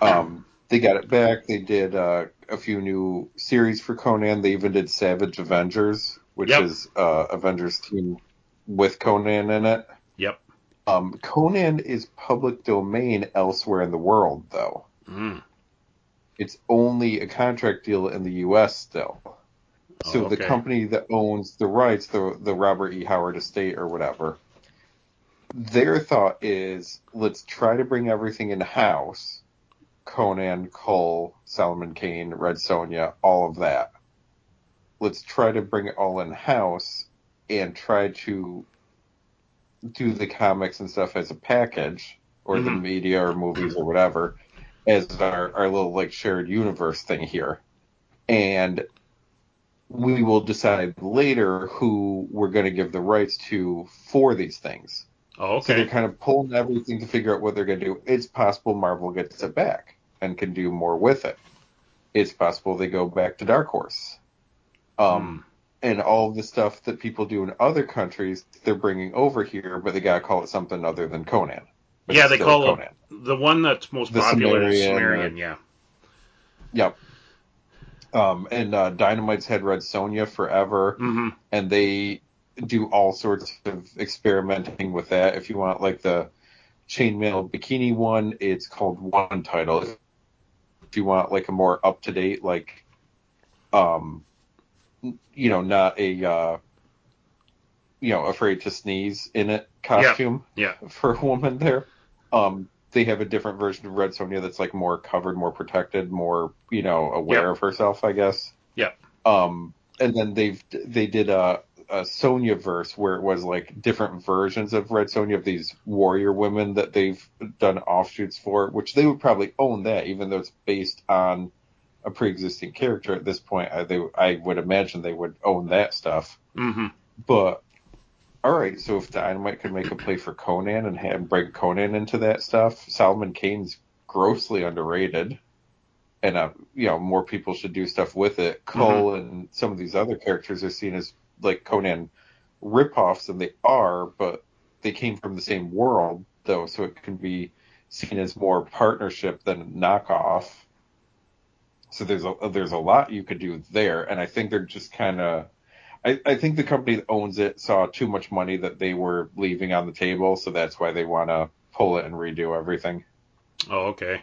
Um, they got it back. They did uh, a few new series for Conan. They even did Savage Avengers, which Yep. is uh, Avengers team with Conan in it. Yep. Um, Conan is public domain elsewhere in the world, though. Mm. It's only a contract deal in the U.S. still. So Oh, the company that owns the rights, the the Robert E. Howard estate or whatever, their thought is let's try to bring everything in house. Conan, Kull, Solomon Kane, Red Sonja, all of that. Let's try to bring it all in house and try to do the comics and stuff as a package, or the Mhm. media or movies or whatever, as our, our little like shared universe thing here. And we will decide later who we're going to give the rights to for these things. Oh, So they're okay. kind of pulling everything to figure out what they're going to do. It's possible Marvel gets it back and can do more with it. It's possible they go back to Dark Horse. Um, and all the stuff that people do in other countries, they're bringing over here, but they got to call it something other than Conan. Yeah, they call Conan. it the one that's most The popular is Cimmerian, Cimmerian. uh, Yeah. Yep. Um, and uh, Dynamite's had Red Sonja forever. hmm and they do all sorts of experimenting with that. If you want like the chainmail bikini one, it's called One Title. If you want like a more up to date, like, um, you know, not a, uh, you know, afraid to sneeze in it costume Yeah. for a woman there. Um, they have a different version of Red Sonja that's like more covered, more protected, more, you know, aware Yep. of herself, I guess. Yeah. Um, and then they've they did a, a Sonjaverse where it was like different versions of Red Sonja of these warrior women that they've done offshoots for, which they would probably own that, even though it's based on a pre-existing character at this point. I, they, I would imagine they would own that stuff. hmm But all right, so if Dynamite could make a play for Conan and have bring Conan into that stuff, Solomon Kane's grossly underrated, and uh, you know more people should do stuff with it. Kull and some of these other characters are seen as like Conan ripoffs, and they are, but they came from the same world though, so it can be seen as more partnership than knockoff. So there's a there's a lot you could do there, and I think they're just kind of. I, I think the company that owns it saw too much money that they were leaving on the table, so that's why they want to pull it and redo everything. Oh, okay.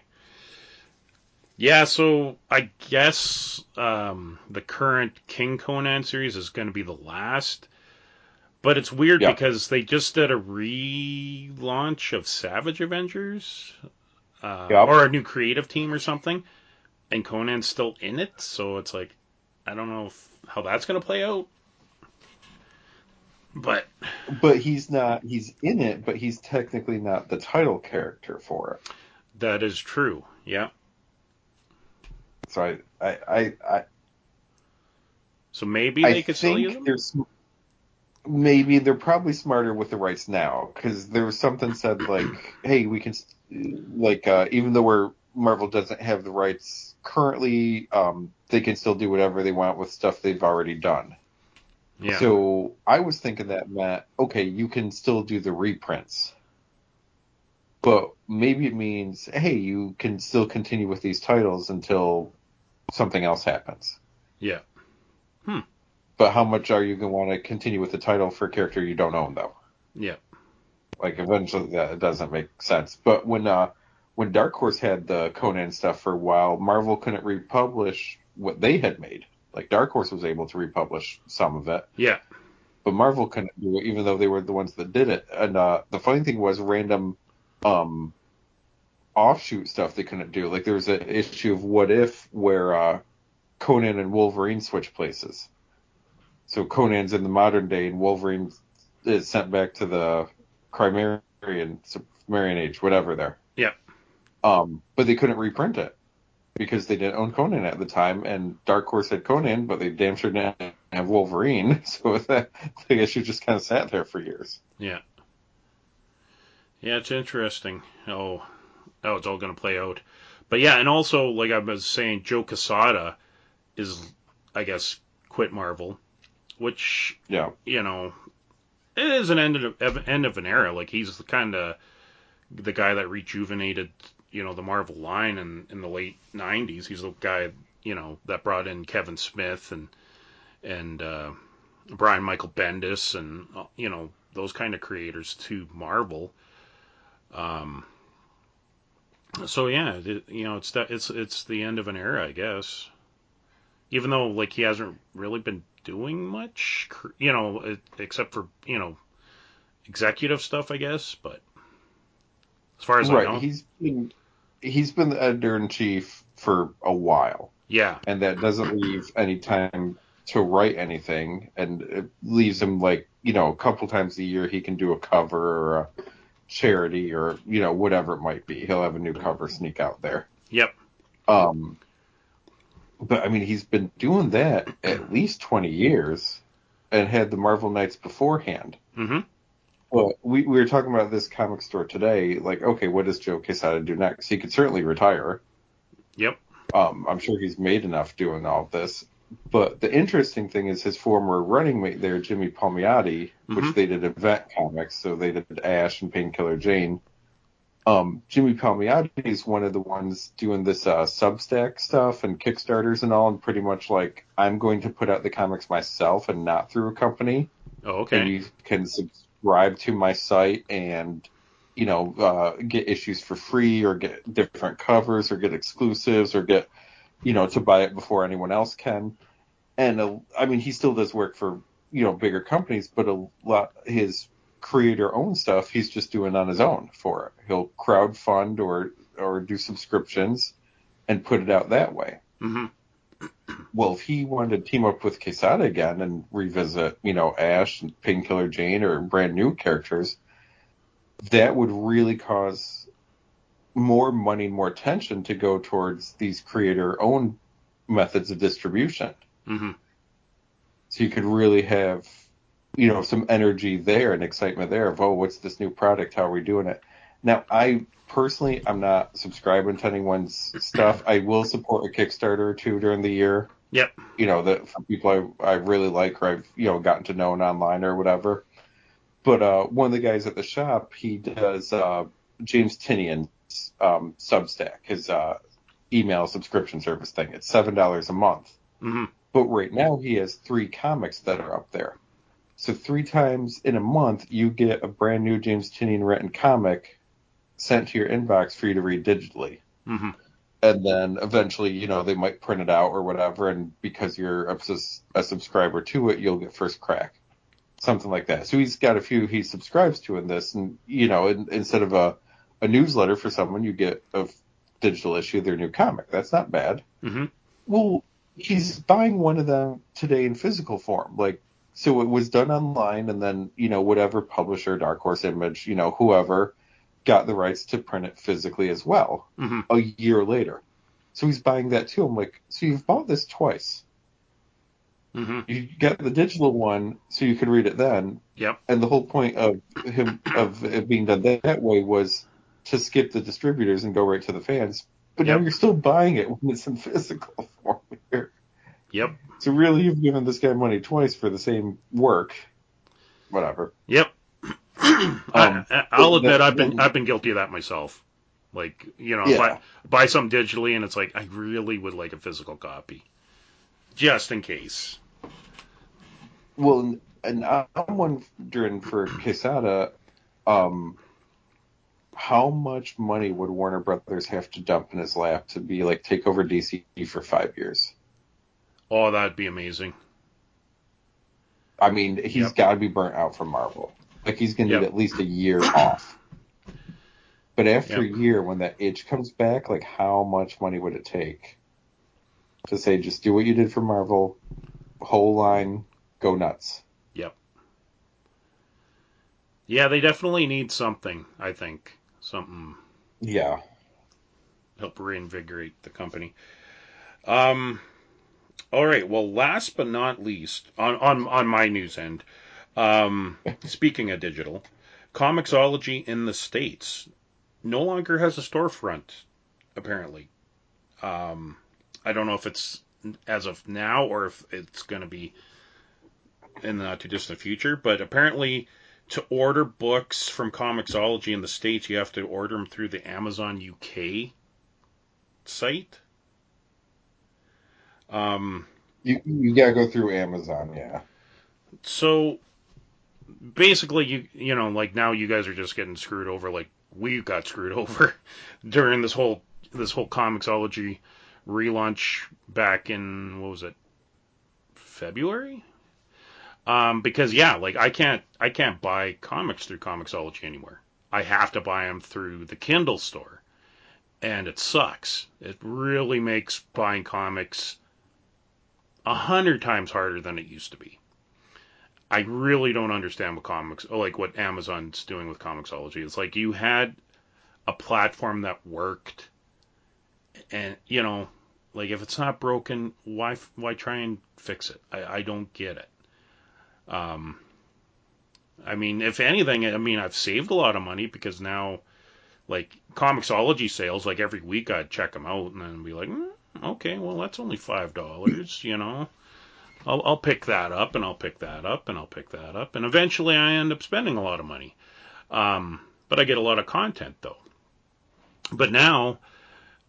Yeah, so I guess um, the current King Conan series is going to be the last. But it's weird Yeah. because they just did a relaunch of Savage Avengers, uh, Yep. or a new creative team or something, and Conan's still in it. So it's like, I don't know if, how that's going to play out. But But he's not. He's in it, but he's technically not the title character for it. that is true. Yeah. So I, I, I, I, So maybe I they could still use think them. they're sm- maybe they're probably smarter with the rights now because there was something said like, hey, we can like uh, even though we're Marvel doesn't have the rights currently, um, they can still do whatever they want with stuff they've already done. Yeah. So I was thinking that Matt, okay, you can still do the reprints, but maybe it means, hey, you can still continue with these titles until something else happens. Yeah. Hmm. But how much are you going to want to continue with the title for a character you don't own, though? Yeah. Like eventually that doesn't make sense. But when uh, when Dark Horse had the Conan stuff for a while, Marvel couldn't republish what they had made. Like Dark Horse was able to republish some of it. Yeah. but Marvel couldn't do it, even though they were the ones that did it. And uh, the funny thing was, random um, offshoot stuff they couldn't do. Like there was an issue of What If where uh, Conan and Wolverine switch places. So Conan's in the modern day, and Wolverine is sent back to the Crimerian, Sumerian age, whatever there. Yeah. Um, but they couldn't reprint it because they didn't own Conan at the time, and Dark Horse had Conan, but they damn sure didn't have Wolverine. So that the issue just kind of sat there for years. Yeah. Yeah, it's interesting how how it's all going to play out. But yeah, and also like I was saying, Joe Quesada is, I guess, quit Marvel, which Yeah. you know, it is an end of end of an era. Like he's the kind of the guy that rejuvenated, you know, the Marvel line in in the late '90s. He's the guy, you know, that brought in Kevin Smith and and uh, Brian Michael Bendis and uh, you know those kind of creators to Marvel. Um, so yeah, it, you know, it's it's it's the end of an era, I guess. Even though like he hasn't really been doing much, you know, except for you know executive stuff, I guess. But as far as right, I know, he's been he's been the editor in chief for a while. Yeah, and that doesn't leave any time to write anything, and it leaves him like you know a couple times a year he can do a cover or a charity or you know whatever it might be. He'll have a new cover sneak out there. Yep. Um, but I mean, he's been doing that at least twenty years, and had the Marvel Knights beforehand. Mm-hmm. Well, we, we were talking about this comic store today. Like, okay, what does Joe Quesada do next? He could certainly retire. Yep. Um, I'm sure he's made enough doing all of this. But the interesting thing is his former running mate there, Jimmy Palmiotti, mm-hmm. which they did event comics, so they did Ash and Painkiller Jane. Um, Jimmy Palmiotti is one of the ones doing this uh, Substack stuff and Kickstarters and all, and pretty much like I'm going to put out the comics myself and not through a company. Oh, okay. And you can subscribe to my site and you know uh, get issues for free or get different covers or get exclusives or get you know, to buy it before anyone else can. And uh, I mean, he still does work for you know bigger companies, but a lot his creator owned stuff he's just doing on his own for it. He'll crowd fund or or do subscriptions and put it out that way. Mm-hmm. Well, if he wanted to team up with Quesada again and revisit, you know, Ash and Painkiller Jane or brand new characters, that would really cause more money, more attention to go towards these creator owned methods of distribution. Mm-hmm. So you could really have, you know, some energy there and excitement there of, oh, what's this new product? How are we doing it? Now, I personally, I'm not subscribing to anyone's stuff. I will support a Kickstarter or two during the year. Yep. You know, that for people I, I really like or I've, you know, gotten to know online or whatever. But uh, one of the guys at the shop, he does uh, James Tynion um, Substack, his uh, email subscription service thing. It's seven dollars a month. Mm-hmm. But right now he has three comics that are up there. So three times in a month you get a brand new James Tynion written comic sent to your inbox for you to read digitally. Mm-hmm. And then eventually, you know, they might print it out or whatever, and because you're a, a subscriber to it, you'll get first crack, something like that. So he's got a few he subscribes to in this, and you know, in, instead of a a newsletter for someone, you get a digital issue of their new comic. That's not bad. Mm-hmm. Well, he's buying one of them today in physical form. Like, so it was done online, and then you know whatever publisher, Dark Horse Image, you know whoever got the rights to print it physically as well mm-hmm. a year later. So he's buying that too. I'm like, so you've bought this twice. Mm-hmm. You got the digital one so you could read it then. Yep. And the whole point of him of it being done that way was to skip the distributors and go right to the fans. But yep. now you're still buying it when it's in physical form here. Yep. So really, you've given this guy money twice for the same work. Whatever. Yep. um, I, will admit I've been I've been guilty of that myself. Like you know, yeah. if I buy something digitally and it's like I really would like a physical copy, just in case. Well, and I'm wondering for Quesada, um, how much money would Warner Brothers have to dump in his lap to be like take over DC for five years? Oh, that'd be amazing. I mean, he's yep. got to be burnt out from Marvel. Like he's gonna yep. need at least a year off. But after yep. a year, when that itch comes back, like how much money would it take to say just do what you did for Marvel, whole line, go nuts? Yep. Yeah, they definitely need something. I think something. Yeah. Help reinvigorate the company. Um. All right. Well, last but not least, on on on my news end, um, speaking of digital, Comixology in the states no longer has a storefront. Apparently, um, I don't know if it's as of now or if it's going to be in the not too distant future, but apparently to order books from Comixology in the States, you have to order them through the Amazon UK site. Um, you you gotta go through Amazon, yeah. So basically, you you know, like now you guys are just getting screwed over like we got screwed over during this whole this whole Comixology relaunch back in what was it February? Um, because yeah, like I can't I can't buy comics through Comixology anymore. I have to buy them through the Kindle store, and it sucks. It really makes buying comics a hundred times harder than it used to be. I really don't understand what comics, like what Amazon's doing with Comixology. It's like you had a platform that worked, and you know, like if it's not broken, why why try and fix it? I, I don't get it. Um, I mean, if anything, I mean I've saved a lot of money because now, like Comixology sales, like every week I'd check them out and then be like, mm, okay, well that's only five dollars, you know. I'll, I'll pick that up and I'll pick that up and I'll pick that up and eventually I end up spending a lot of money. Um, but I get a lot of content though. But now,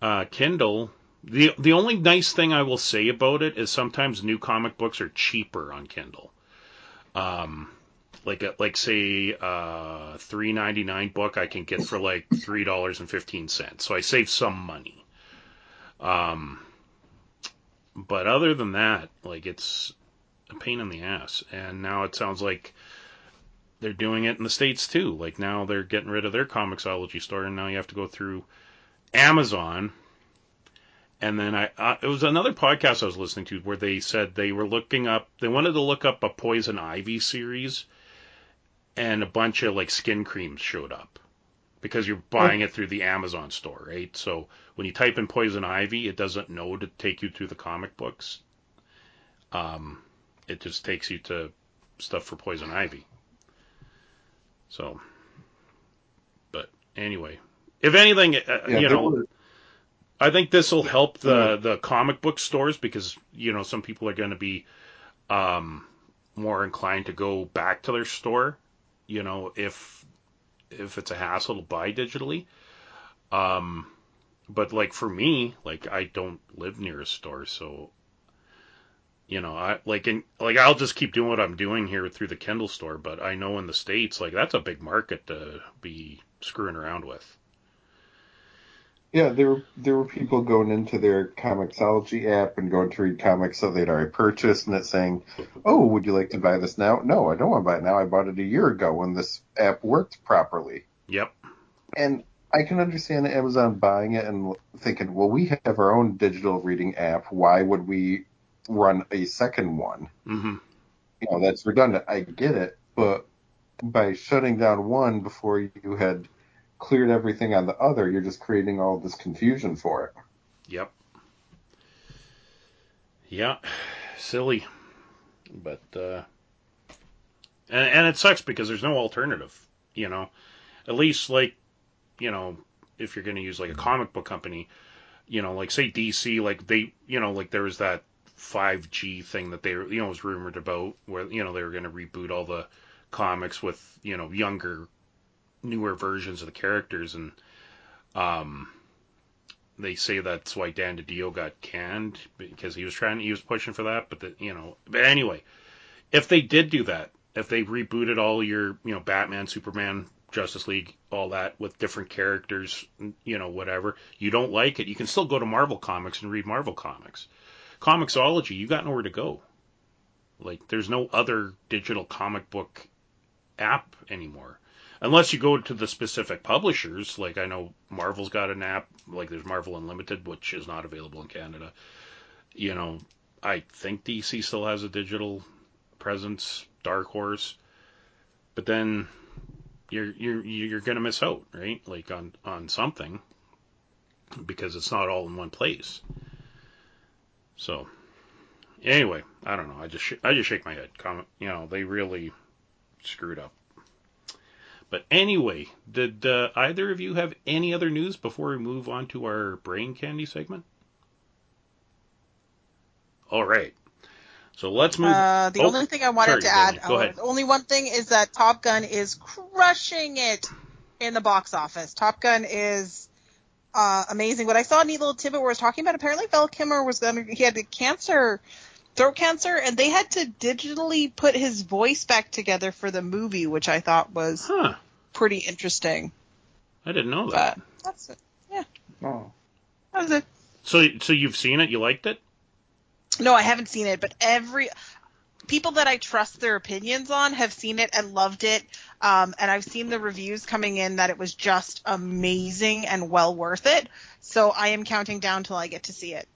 uh, Kindle, the the only nice thing I will say about it is sometimes new comic books are cheaper on Kindle. Um, like a, like say uh, three ninety nine book I can get for like three dollars and fifteen cents. So I save some money. Um, but other than that, like it's a pain in the ass. And now it sounds like they're doing it in the states too. Like now they're getting rid of their Comixology store, and now you have to go through Amazon. And then I, uh, it was another podcast I was listening to where they said they were looking up, they wanted to look up a Poison Ivy series, and a bunch of like skin creams showed up because you're buying it through the Amazon store, right? So when you type in Poison Ivy, it doesn't know to take you to the comic books. Um, it just takes you to stuff for Poison Ivy. So, but anyway, if anything, uh, Yeah, you know, were- I think this will help the the comic book stores because you know some people are going to be um, more inclined to go back to their store. You know, if if it's a hassle to buy digitally. Um, but like for me, like I don't live near a store, so you know, I like in like I'll just keep doing what I'm doing here through the Kindle store. But I know in the states, like that's a big market to be screwing around with. Yeah, there were there were people going into their Comixology app and going to read comics that they'd already purchased, and it's saying, "Oh, would you like to buy this now?" No, I don't want to buy it now. I bought it a year ago when this app worked properly. Yep. And I can understand Amazon buying it and thinking, "Well, we have our own digital reading app. Why would we run a second one?" hmm You know, that's redundant. I get it, but by shutting down one before you had cleared everything on the other, you're just creating all this confusion for it. Yep. Yeah. Silly. But uh and and it sucks because there's no alternative, you know. At least like, you know, if you're going to use like a comic book company, you know, like say DC like they, you know, like there was that 5G thing that they, you know, was rumored about where, you know, they were going to reboot all the comics with, you know, younger newer versions of the characters. And um they say that's why Dan DiDio got canned because he was trying he was pushing for that. But the, you know but anyway if they did do that if they rebooted all your you know Batman Superman Justice League all that with different characters you know whatever you don't like it you can still go to Marvel Comics and read Marvel Comics Comixology you got nowhere to go like there's no other digital comic book app anymore unless you go to the specific publishers. Like I know Marvel's got an app, like there's Marvel Unlimited, which is not available in Canada. You know, I think DC still has a digital presence, Dark Horse, but then you're you're you're gonna miss out, right? Like on on something because it's not all in one place. So anyway, I don't know. I just sh- I just shake my head. Comment, you know, they really screwed up. But anyway, did uh, either of you have any other news before we move on to our brain candy segment? All right. So let's move. Uh, the Oh, only thing I wanted sorry, to add, Jamie, go uh, ahead. the only one thing is that Top Gun is crushing it in the box office. Top Gun is uh, amazing. But I saw a neat little tidbit where it was talking about apparently Val Kilmer was going to, he had cancer, throat cancer, and they had to digitally put his voice back together for the movie, which I thought was Huh. pretty interesting. I didn't know that. But that's it. Yeah, Oh. that was it. So so you've seen it? You liked it? No, I haven't seen it, but every people that I trust their opinions on have seen it and loved it. Um, and I've seen the reviews coming in that it was just amazing and well worth it. So I am counting down till I get to see it.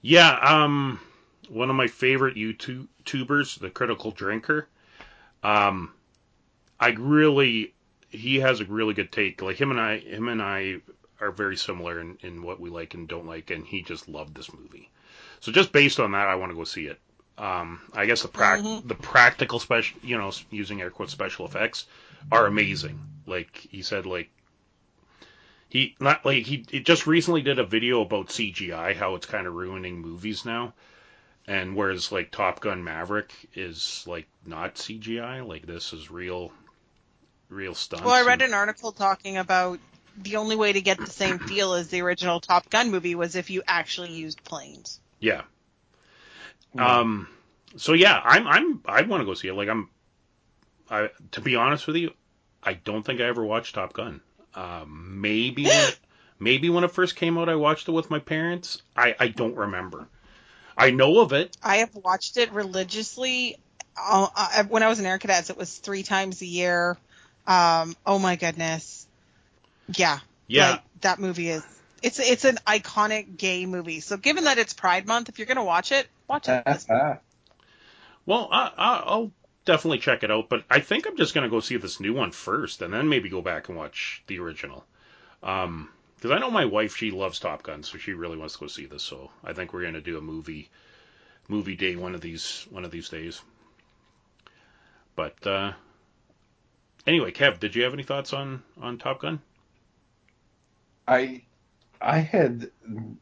Yeah. Um, one of my favorite YouTubers, the Critical Drinker. Um, I really he has a really good take. Like him and I, him and I are very similar in, in what we like and don't like, and he just loved this movie. So just based on that, I want to go see it. Um, I guess the prac- Mhm. the practical special, you know, using air quotes special effects are amazing. Like he said, like he not like he, he just recently did a video about CGI, how it's kind of ruining movies now. And whereas like Top Gun Maverick is like not CGI, like this is real, real stunts. Well, I read and- an article talking about the only way to get the same feel as the original Top Gun movie was if you actually used planes. Yeah. Um. So yeah, I'm I'm I want to go see it. Like I'm. I to be honest with you, I don't think I ever watched Top Gun. Um. Maybe when it, maybe when it first came out, I watched it with my parents. I I don't remember. I know of it. I have watched it religiously. Uh, uh, when I was in Air Cadets, it was three times a year. Um, oh my goodness. Yeah. Yeah. Like, that movie is. It's it's an iconic gay movie. So given that it's Pride Month, if you're gonna watch it, watch it. Well, I, I, I'll definitely check it out, but I think I'm just gonna go see this new one first, and then maybe go back and watch the original. Um, because I know my wife, she loves Top Gun, so she really wants to go see this. So I think we're gonna do a movie, movie day one of these one of these days. But uh, anyway, Kev, did you have any thoughts on on Top Gun? I I had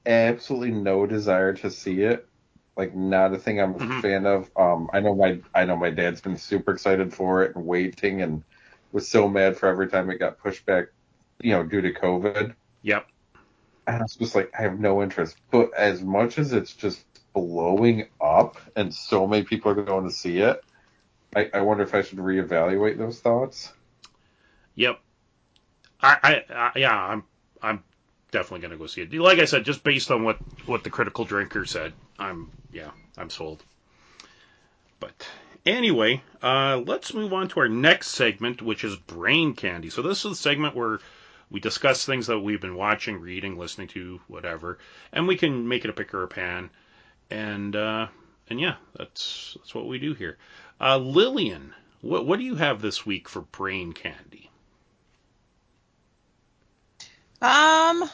absolutely no desire to see it. Like not a thing I'm a Mhm. fan of. Um I know my I know my dad's been super excited for it and waiting and was so mad for every time it got pushed back, you know, due to COVID. Yep. And I was just like, I have no interest. But as much as it's just blowing up and so many people are going to see it, I, I wonder if I should reevaluate those thoughts. Yep. I, I, I yeah, I'm I'm definitely gonna go see it. Like I said, just based on what what the critical drinker said, I'm yeah, I'm sold. But anyway, uh, let's move on to our next segment, which is brain candy. So this is the segment where we discuss things that we've been watching, reading, listening to, whatever, and we can make it a pick or a pan. And uh, and yeah, that's that's what we do here. Uh, Lillian, what what do you have this week for brain candy? Um,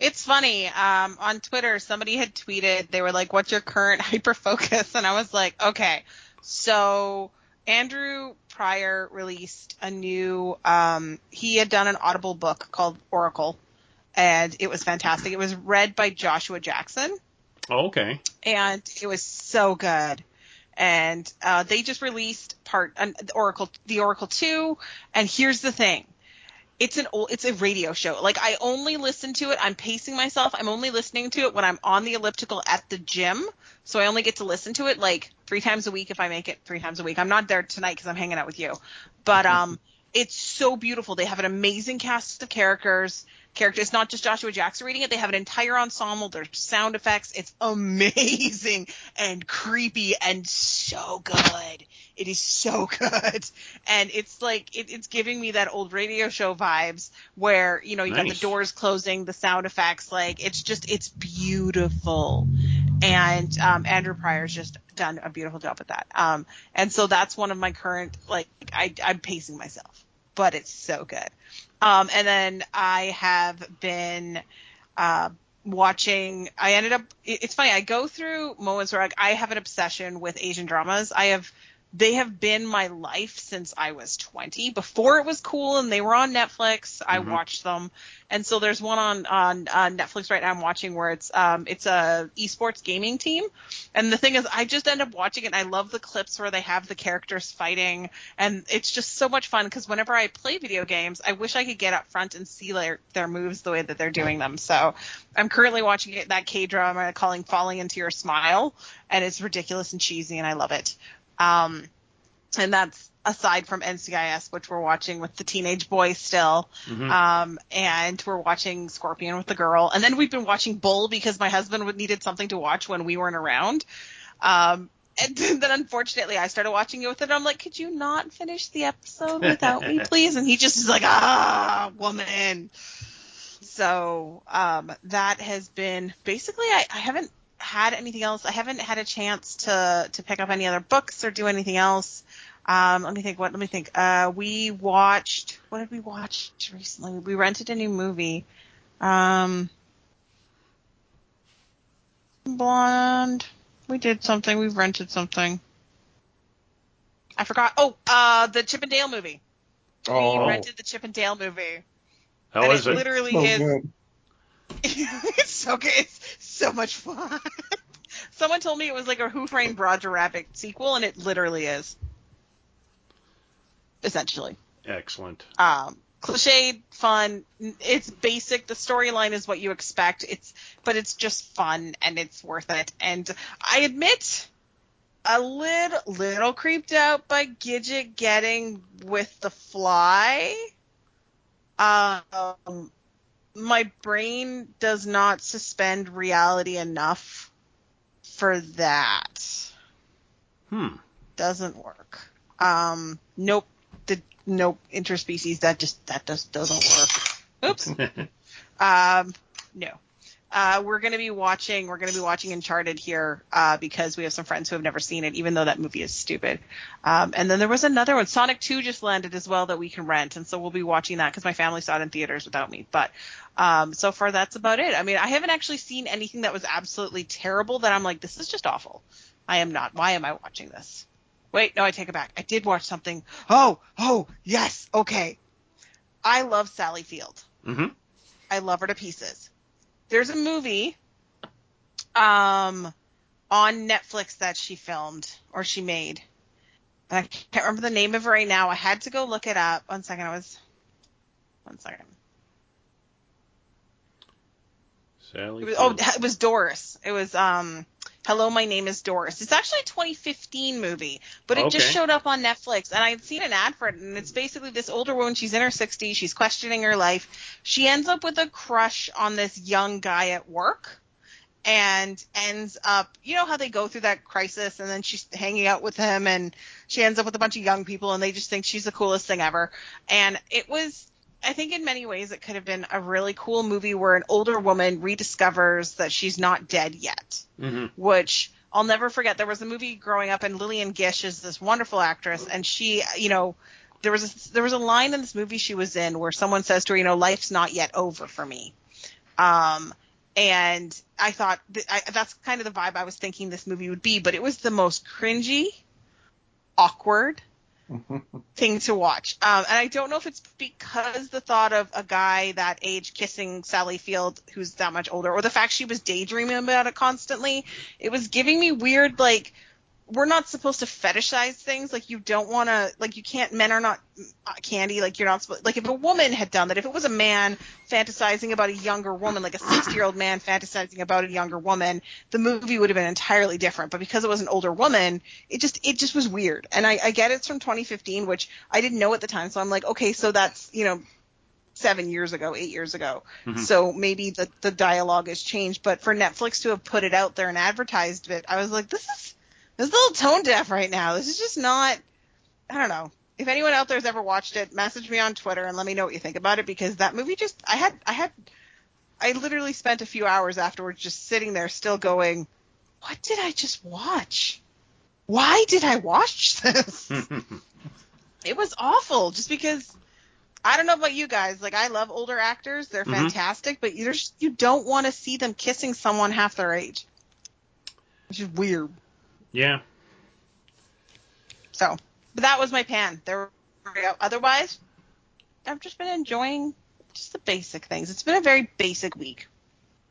it's funny. Um, on Twitter, somebody had tweeted. They were like, "What's your current hyper focus?" And I was like, "Okay." So Andrew Pryor released a new. Um, he had done an Audible book called Oracle, and it was fantastic. It was read by Joshua Jackson Oh, okay. and it was so good. And uh, they just released part uh, Oracle, the Oracle Two. And here's the thing: it's an old, it's a radio show. Like I only listen to it. I'm pacing myself. I'm only listening to it when I'm on the elliptical at the gym. So I only get to listen to it like three times a week if I make it three times a week. I'm not there tonight because I'm hanging out with you. But um, it's so beautiful. They have an amazing cast of characters. Characters, it's not just Joshua Jackson reading it. They have an entire ensemble. There's sound effects. It's amazing and creepy and so good. It is so good. And it's like it, it's giving me that old radio show vibes where you know you got the doors closing, the sound effects. Like it's just it's beautiful. And um, Andrew Pryor's just done a beautiful job with that. Um, and so that's one of my current like I, I'm pacing myself, but it's so good. Um, and then I have been uh, watching. I ended up. It's funny. I go through moments where like, I have an obsession with Asian dramas. I have. They have been my life since I was 20. Before it was cool and they were on Netflix, I Mhm. watched them. And so there's one on on uh, Netflix right now I'm watching where it's um it's a esports gaming team. And the thing is, I just end up watching it. and I love the clips where they have the characters fighting, and it's just so much fun. Because whenever I play video games, I wish I could get up front and see their their moves the way that they're doing them. So I'm currently watching it, that K drama calling "Falling into Your Smile," and it's ridiculous and cheesy, and I love it. Um, and that's aside from NCIS, which we're watching with the teenage boy still. Mhm. Um, and we're watching Scorpion with the girl. And then we've been watching Bull because my husband needed something to watch when we weren't around. Um, and then unfortunately I started watching it with him. I'm like, could you not finish the episode without me, please? And he just is like, ah, woman. So, um, that has been basically, I, I haven't had anything else. I haven't had a chance to, to pick up any other books or do anything else. Um, let me think. What? Let me think. Uh, we watched. What did we watch recently? We rented a new movie. Um, Blonde. We did something. We rented something. I forgot. Oh, uh, the Chip and Dale movie. Oh, We rented the Chip and Dale movie. How and is it it? literally so is. good. It's so good. It's so much fun. Someone told me it was like a Who Framed Roger Rabbit sequel, and it literally is. Essentially. Excellent. um, cliched, fun. It's basic. The storyline is what you expect. It's, but it's just fun and it's worth it. And I admit, a little, little creeped out by Gadget getting with the fly. Um, my brain does not suspend reality enough for that Hmm. doesn't work. Um, nope. The nope interspecies that just that just doesn't work. Oops. Um, no. Uh, we're gonna be watching. We're gonna be watching Uncharted here uh, because we have some friends who have never seen it, even though that movie is stupid. Um, and then there was another one. Sonic 2 just landed as well that we can rent, and so we'll be watching that because my family saw it in theaters without me. But um, so far, that's about it. I mean, I haven't actually seen anything that was absolutely terrible that I'm like, this is just awful. I am not. Why am I watching this? Wait, no, I take it back. I did watch something. Oh, oh, yes, okay. I love Sally Field. hmm I love her to pieces. There's a movie um on Netflix that she filmed or she made. And I can't remember the name of it right now. I had to go look it up. One second, I was one second. Sally. It was, oh, it was Doris. It was um Hello, my name is Doris. It's actually a 2015 movie, but it just showed up on Netflix, and I had seen an ad for it, and it's basically this older woman. She's in her 60s. She's questioning her life. She ends up with a crush on this young guy at work, and ends up, you know how they go through that crisis, and then she's hanging out with him, and she ends up with a bunch of young people, and they just think she's the coolest thing ever. And it was I think in many ways it could have been a really cool movie where an older woman rediscovers that she's not dead yet, Mhm. which I'll never forget. There was a movie growing up, and Lillian Gish is this wonderful actress, and she, you know, there was a, there was a line in this movie she was in where someone says to her, you know, life's not yet over for me. Um, and I thought th- I, that's kind of the vibe I was thinking this movie would be, but it was the most cringy, awkward, thing to watch. Um, and I don't know if it's because the thought of a guy that age kissing Sally Field who's that much older, or the fact she was daydreaming about it constantly. It was giving me weird like we're not supposed to fetishize things. Like you don't want to like you can't. Men are not uh, candy. Like you're not supposed. Like if a woman had done that, if it was a man fantasizing about a younger woman, like a 60 year old man fantasizing about a younger woman, the movie would have been entirely different. But because it was an older woman, it just it just was weird. And I, I get it's from 2015, which I didn't know at the time. So I'm like, okay, so that's you know seven years ago, eight years ago. Mhm. So maybe the the dialogue has changed. But for Netflix to have put it out there and advertised it, I was like, this is this is a little tone deaf right now. This is just not. I don't know. If anyone out there's ever watched it, message me on Twitter and let me know what you think about it because that movie just I had I had I literally spent a few hours afterwards just sitting there still going, what did I just watch? Why did I watch this? it was awful just because I don't know about you guys. Like I love older actors. They're Mhm. fantastic, but you just you don't want to see them kissing someone half their age. Which is weird. Yeah. So, but that was my pan. There we go. Otherwise, I've just been enjoying just the basic things. It's been a very basic week.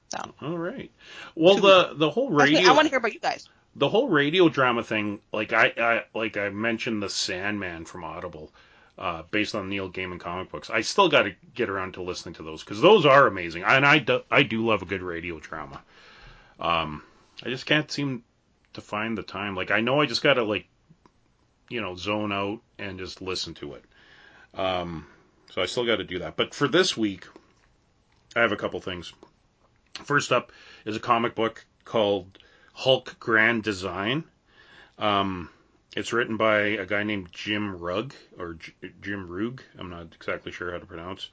So, All right. Well, Two the the whole radio I want to hear about you guys. the whole radio drama thing, like I, I like I mentioned the Sandman from Audible, uh, based on Neil Gaiman comic books. I still got to get around to listening to those because those are amazing, and I do, I do love a good radio drama. Um, I just can't seem to find the time. Like I know I just got to like you know, zone out and just listen to it. Um, so I still got to do that. But for this week, I have a couple things. First up is a comic book called Hulk Grand Design. Um, it's written by a guy named Jim Rugg or J- Jim Rugg. I'm not exactly sure how to pronounce.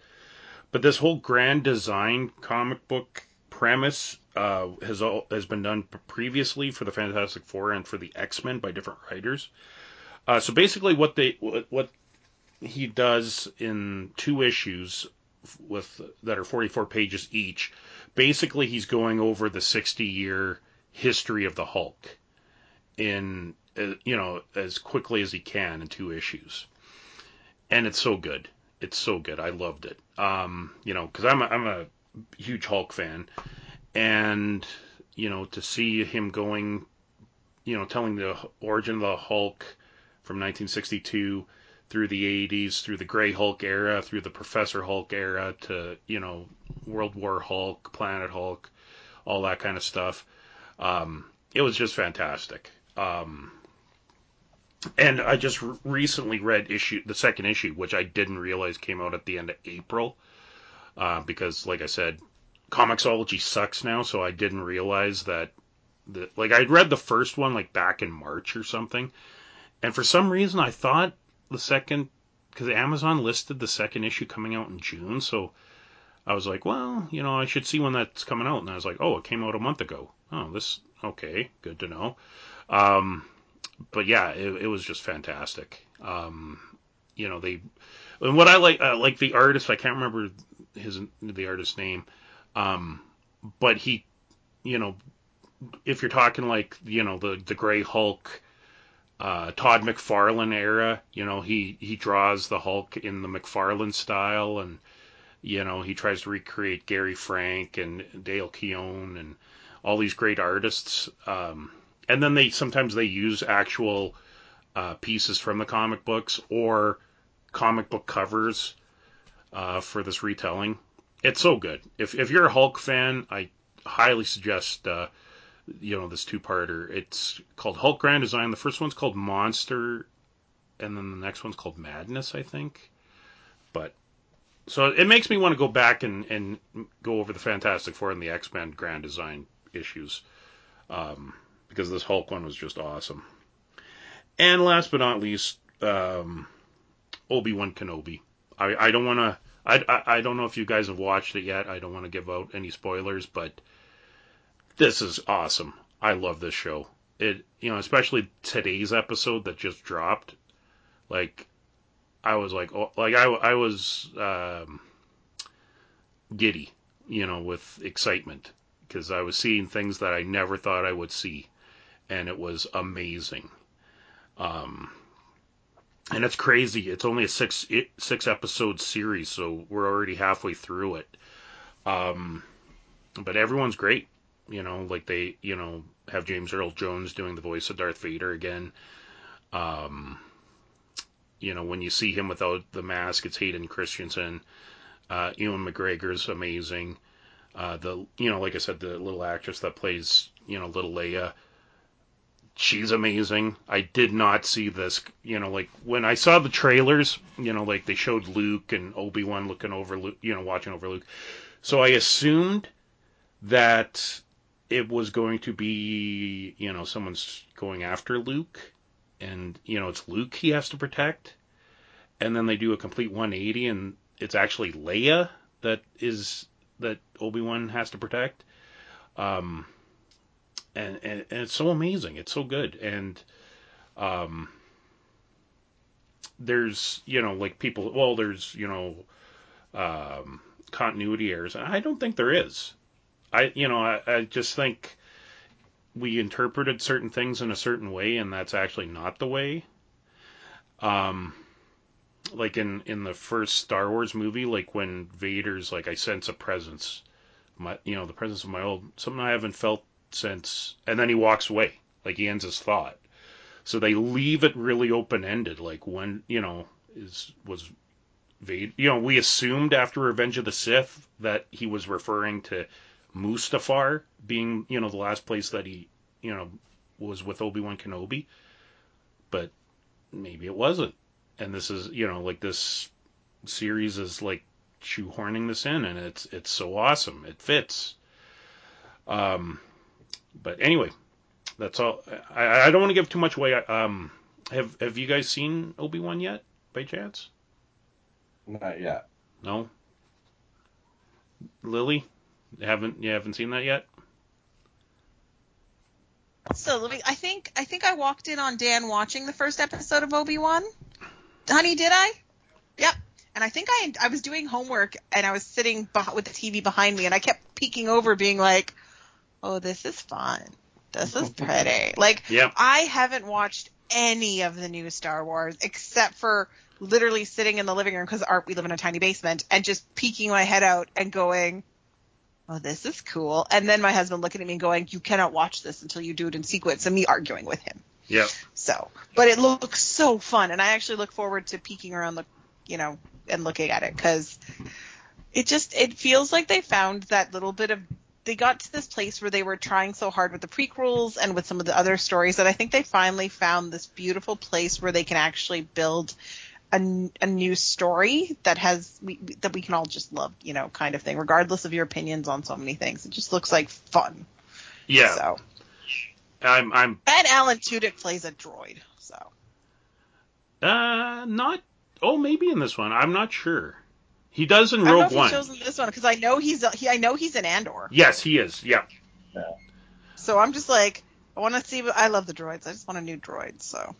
But this whole Grand Design comic book premise uh, has all, has been done previously for the Fantastic Four and for the X Men by different writers. Uh, so basically, what they what, he does in two issues with that are 44 pages each. Basically, he's going over the 60 year history of the Hulk in uh, you know as quickly as he can in two issues, and it's so good. It's so good. I loved it. Um, you know, because I'm a, I'm a huge Hulk fan, and you know to see him going, you know, telling the origin of the Hulk from 1962 through the 80s, through the Gray Hulk era, through the Professor Hulk era to, you know, World War Hulk, Planet Hulk, all that kind of stuff. Um, it was just fantastic. Um, and I just recently read issue the second issue, which I didn't realize came out at the end of April, uh, because, like I said, Comixology sucks now, so I didn't realize that. The, like I'd read the first one like back in March or something, and for some reason I thought the second because Amazon listed the second issue coming out in June, so I was like, well, you know, I should see when that's coming out. And I was like, oh, it came out a month ago. Oh, this okay, good to know. Um, but yeah, it, it, was just fantastic. Um, you know, they and what I like, uh, like the artist, I can't remember his the artist's name, um, but he, you know, if you're talking like you know the the Gray Hulk uh, Todd McFarlane era. You know, he he draws the Hulk in the McFarlane style, and you know he tries to recreate Gary Frank and Dale Keown and all these great artists. Um, and then they sometimes they use actual uh, pieces from the comic books or comic book covers uh, for this retelling. It's so good. If if you're a Hulk fan, I highly suggest uh, you know this two parter. It's called Hulk Grand Design. The first one's called Monster, and then the next one's called Madness, I think. But so it makes me want to go back and and go over the Fantastic Four and the X Men Grand Design issues, um, because this Hulk one was just awesome. And last but not least, um, Obi Wan Kenobi. I I don't want to. I, I, don't know if you guys have watched it yet. I don't want to give out any spoilers, but this is awesome. I love this show. It, you know, especially today's episode that just dropped. Like, I was like, oh, like I, I was um, giddy, you know, with excitement because I was seeing things that I never thought I would see, and it was amazing. Um, and it's crazy. It's only a six six episode series, so we're already halfway through it. Um, but everyone's great. You know, like they, you know, have James Earl Jones doing the voice of Darth Vader again. Um, you know, when you see him without the mask, it's Hayden Christensen. Uh, Ewan McGregor's amazing. Uh, the, you know, like I said, the little actress that plays, you know, little Leia, she's amazing. I did not see this, you know, like when I saw the trailers, you know, like they showed Luke and Obi Wan looking over Luke, you know, watching over Luke. So I assumed that it was going to be, you know, someone's going after Luke, and you know it's Luke he has to protect, and then they do a complete 180, and it's actually Leia that is that Obi Wan has to protect. Um, and, and and it's so amazing, it's so good, and um, there's you know like people, well, there's you know um, continuity errors, and I don't think there is. I you know I, I just think we interpreted certain things in a certain way, and that's actually not the way. Um, like in in the first Star Wars movie, like when Vader's like, I sense a presence, my you know the presence of my old something I haven't felt since, and then he walks away, like he ends his thought. So they leave it really open ended, like when you know is was Vader. You know, we assumed after Revenge of the Sith that he was referring to Mustafar being, you know, the last place that he, you know, was with Obi Wan Kenobi. But maybe it wasn't. And this is, you know, like this series is like shoehorning this in, and it's it's so awesome. It fits. Um, but anyway, that's all. I, I don't want to give too much away. Um, have have you guys seen Obi Wan yet, by chance? Not yet. No. Lily, you haven't you haven't seen that yet? So let me. I think I think I walked in on Dan watching the first episode of Obi Wan. Honey, did I? Yep. And I think I I was doing homework and I was sitting with the TV behind me and I kept peeking over, being like, "Oh, this is fun. This is pretty." Like Yep. I haven't watched any of the new Star Wars except for literally sitting in the living room because Art we live in a tiny basement and just peeking my head out and going, "Oh, this is cool." And then my husband looking at me and going, "You cannot watch this until you do it in sequence," and me arguing with him. yeah So, but it looks so fun, and I actually look forward to peeking around the, you know, and looking at it because it just it feels like they found that little bit of they got to this place where they were trying so hard with the prequels and with some of the other stories that I think they finally found this beautiful place where they can actually build a, a new story that has we, that we can all just love, you know, kind of thing, regardless of your opinions on so many things. It just looks like fun. Yeah. So, I'm I'm and Alan Tudyk plays a droid. So. uh not. Oh, maybe in this one. I'm not sure. He does in I don't know Rogue One. shows in this one because I know he's he, I know he's in Andor. Yes, he is. Yeah. So I'm just like I want to see. I love the droids. I just want a new droid. So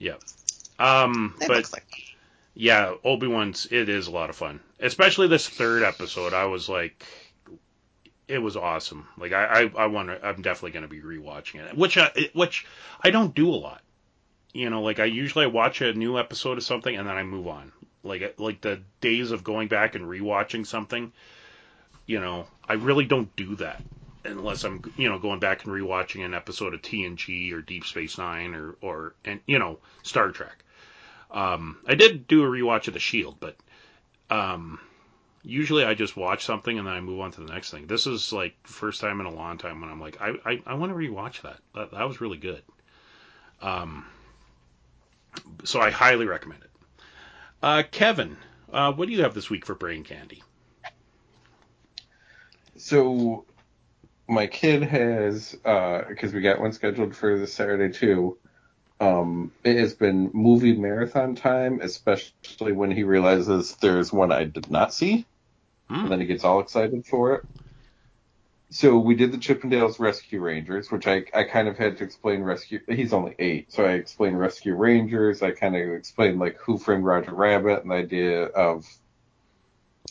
Yeah. Um, it but looks like yeah, Obi Wan's it is a lot of fun. Especially this third episode. I was like, it was awesome. Like I I, I want to. I'm definitely going to be rewatching it, which I which I don't do a lot. You know, like I usually watch a new episode of something and then I move on. Like like the days of going back and rewatching something. You know, I really don't do that unless I'm you know going back and rewatching an episode of TNG or Deep Space Nine or or and you know Star Trek. Um, I did do a rewatch of The Shield, but um, usually I just watch something and then I move on to the next thing. This is like first time in a long time when I'm like, I I, I want to rewatch that. that. That was really good. Um, so I highly recommend it. Uh, Kevin, uh, what do you have this week for brain candy? So my kid has because we got one scheduled for this Saturday too. Um, it has been movie marathon time, especially when he realizes there's one I did not see, Hmm. and then he gets all excited for it. So we did the Chippendales Rescue Rangers, which I, I kind of had to explain rescue. He's only eight, so I explained Rescue Rangers. I kind of explained like Who Framed Roger Rabbit and the idea of,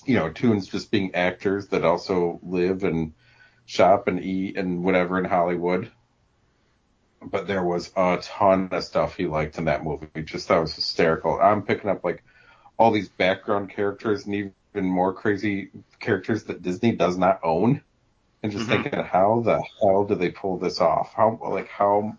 you know, tunes just being actors that also live and shop and eat and whatever in Hollywood. But there was a ton of stuff he liked in that movie. Just that was hysterical. I'm picking up like all these background characters and even more crazy characters that Disney does not own and just Mhm. thinking how the hell did they pull this off? How like how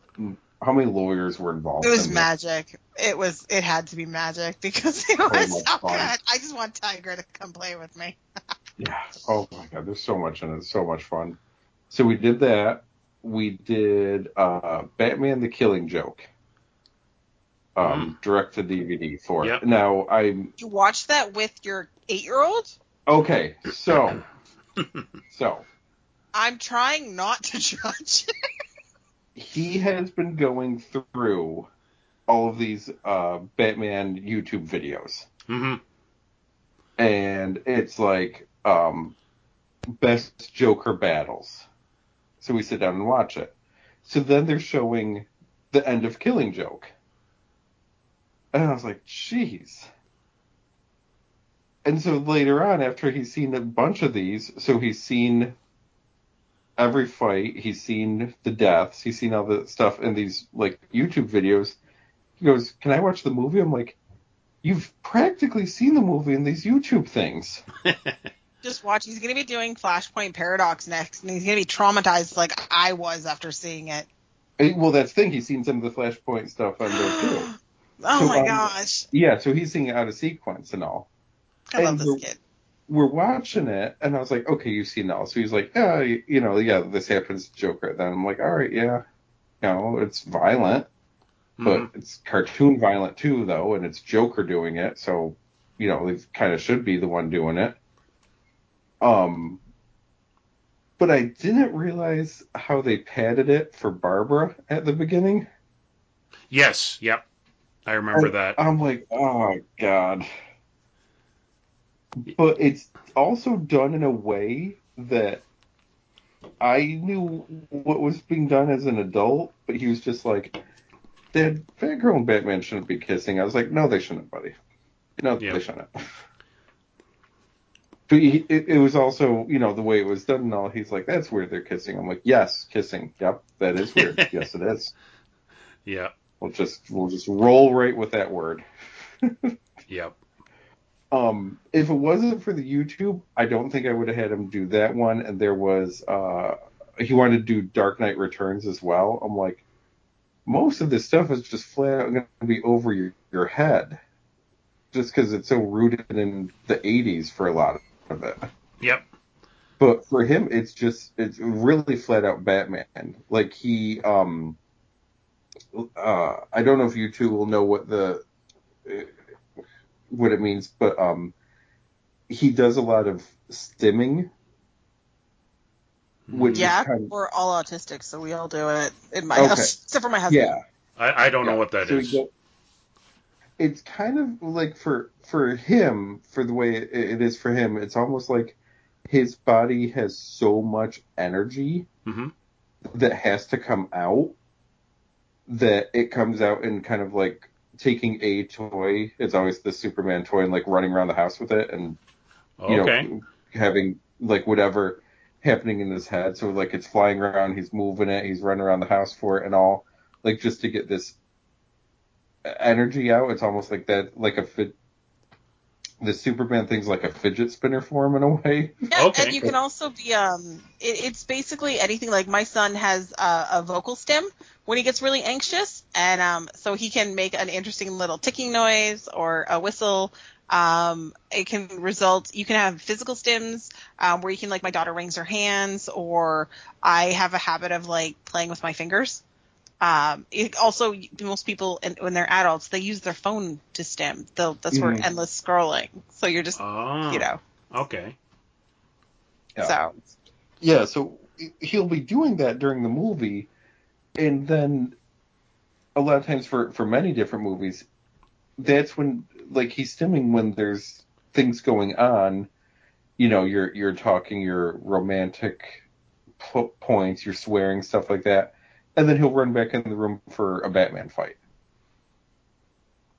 how many lawyers were involved? it was in this? magic. It was it had to be magic because it Oh was my so God. good. I just want Tiger to come play with me. Yeah. Oh my god, there's so much in it. It's so much fun. So we did that. We did uh Batman the Killing Joke. Um direct to DVD for Yep. it. Now I'm You watched that with your eight year old? okay, so so I'm trying not to judge. he has been going through all of these uh Batman YouTube videos. hmm and it's like um, best Joker battles. So we sit down and watch it. So then they're showing the end of Killing Joke, and I was like, "Jeez." And so later on, after he's seen a bunch of these, so he's seen every fight, he's seen the deaths, he's seen all the stuff in these like YouTube videos. He goes, "Can I watch the movie?" I'm like, "You've practically seen the movie in these YouTube things." just watch. He's going to be doing Flashpoint Paradox next, and he's going to be traumatized like I was after seeing it. Eh, Well, that's the thing. He's seen some of the Flashpoint stuff on there too. Oh So, my um, gosh. Yeah, so he's seeing it out of sequence and all. I love this we're- kid. We're watching it, and I was like, okay, you've seen all. So he's like, yeah, you know, yeah, this happens to Joker. Then I'm like, all right, yeah, you know, it's violent. but Mhm. it's cartoon violent too, though, and it's Joker doing it, so you know they kind of should be the one doing it. Um, but I didn't realize how they padded it for Barbara at the beginning. Yes. Yep. I remember that. I'm like, oh god. But it's also done in a way that I knew what was being done as an adult, but he was just like, Dad, Batgirl and Batman shouldn't be kissing. I was like, no, they shouldn't, buddy. No, Yeah. they shouldn't. But he, it, it was also, you know, the way it was done and all. He's like, that's weird. They're kissing. I'm like, yes, kissing. Yep, that is weird. yes, it is. Yeah. We'll just we'll just roll right with that word. Yep. Um, if it wasn't for the YouTube, I don't think I would have had him do that one. And there was, uh, he wanted to do Dark Knight Returns as well. I'm like, most of this stuff is just flat out going to be over your, your head, just because it's so rooted in the 80s for a lot of it. Yep. But for him, it's just it's really flat out Batman. Like he, um, uh, I don't know if you two will know what the uh, what it means, but um, he does a lot of stimming, which Yeah, is kind of we're all autistic, so we all do it in my Okay. house, except for my husband. yeah. I, I don't know what that So is. go- it's kind of like for for him, for the way it, it is for him, it's almost like his body has so much energy hmm that has to come out that it comes out in kind of like taking a toy. It's always the Superman toy and like running around the house with it and you Okay. know having like whatever happening in his head. So like it's flying around, he's moving it, he's running around the house for it and all, like just to get this energy out. It's almost like that, like a fit. The Superman thing's like a fidget spinner for him in a way. Yeah, Okay. and you can also be um it, it's basically anything like my son has a, a vocal stim when he gets really anxious and um so he can make an interesting little ticking noise or a whistle um it can result you can have physical stims um where you can like my daughter wrings her hands or I have a habit of like playing with my fingers um it also most people and when they're adults they use their phone to stim They'll, that's where Mhm. endless scrolling so you're just Oh. you know Okay. so Yeah, so he'll be doing that during the movie, and then a lot of times for for many different movies, that's when like he's stimming when there's things going on. You know, you're you're talking your romantic points, you're swearing stuff like that, and then he'll run back in the room for a Batman fight.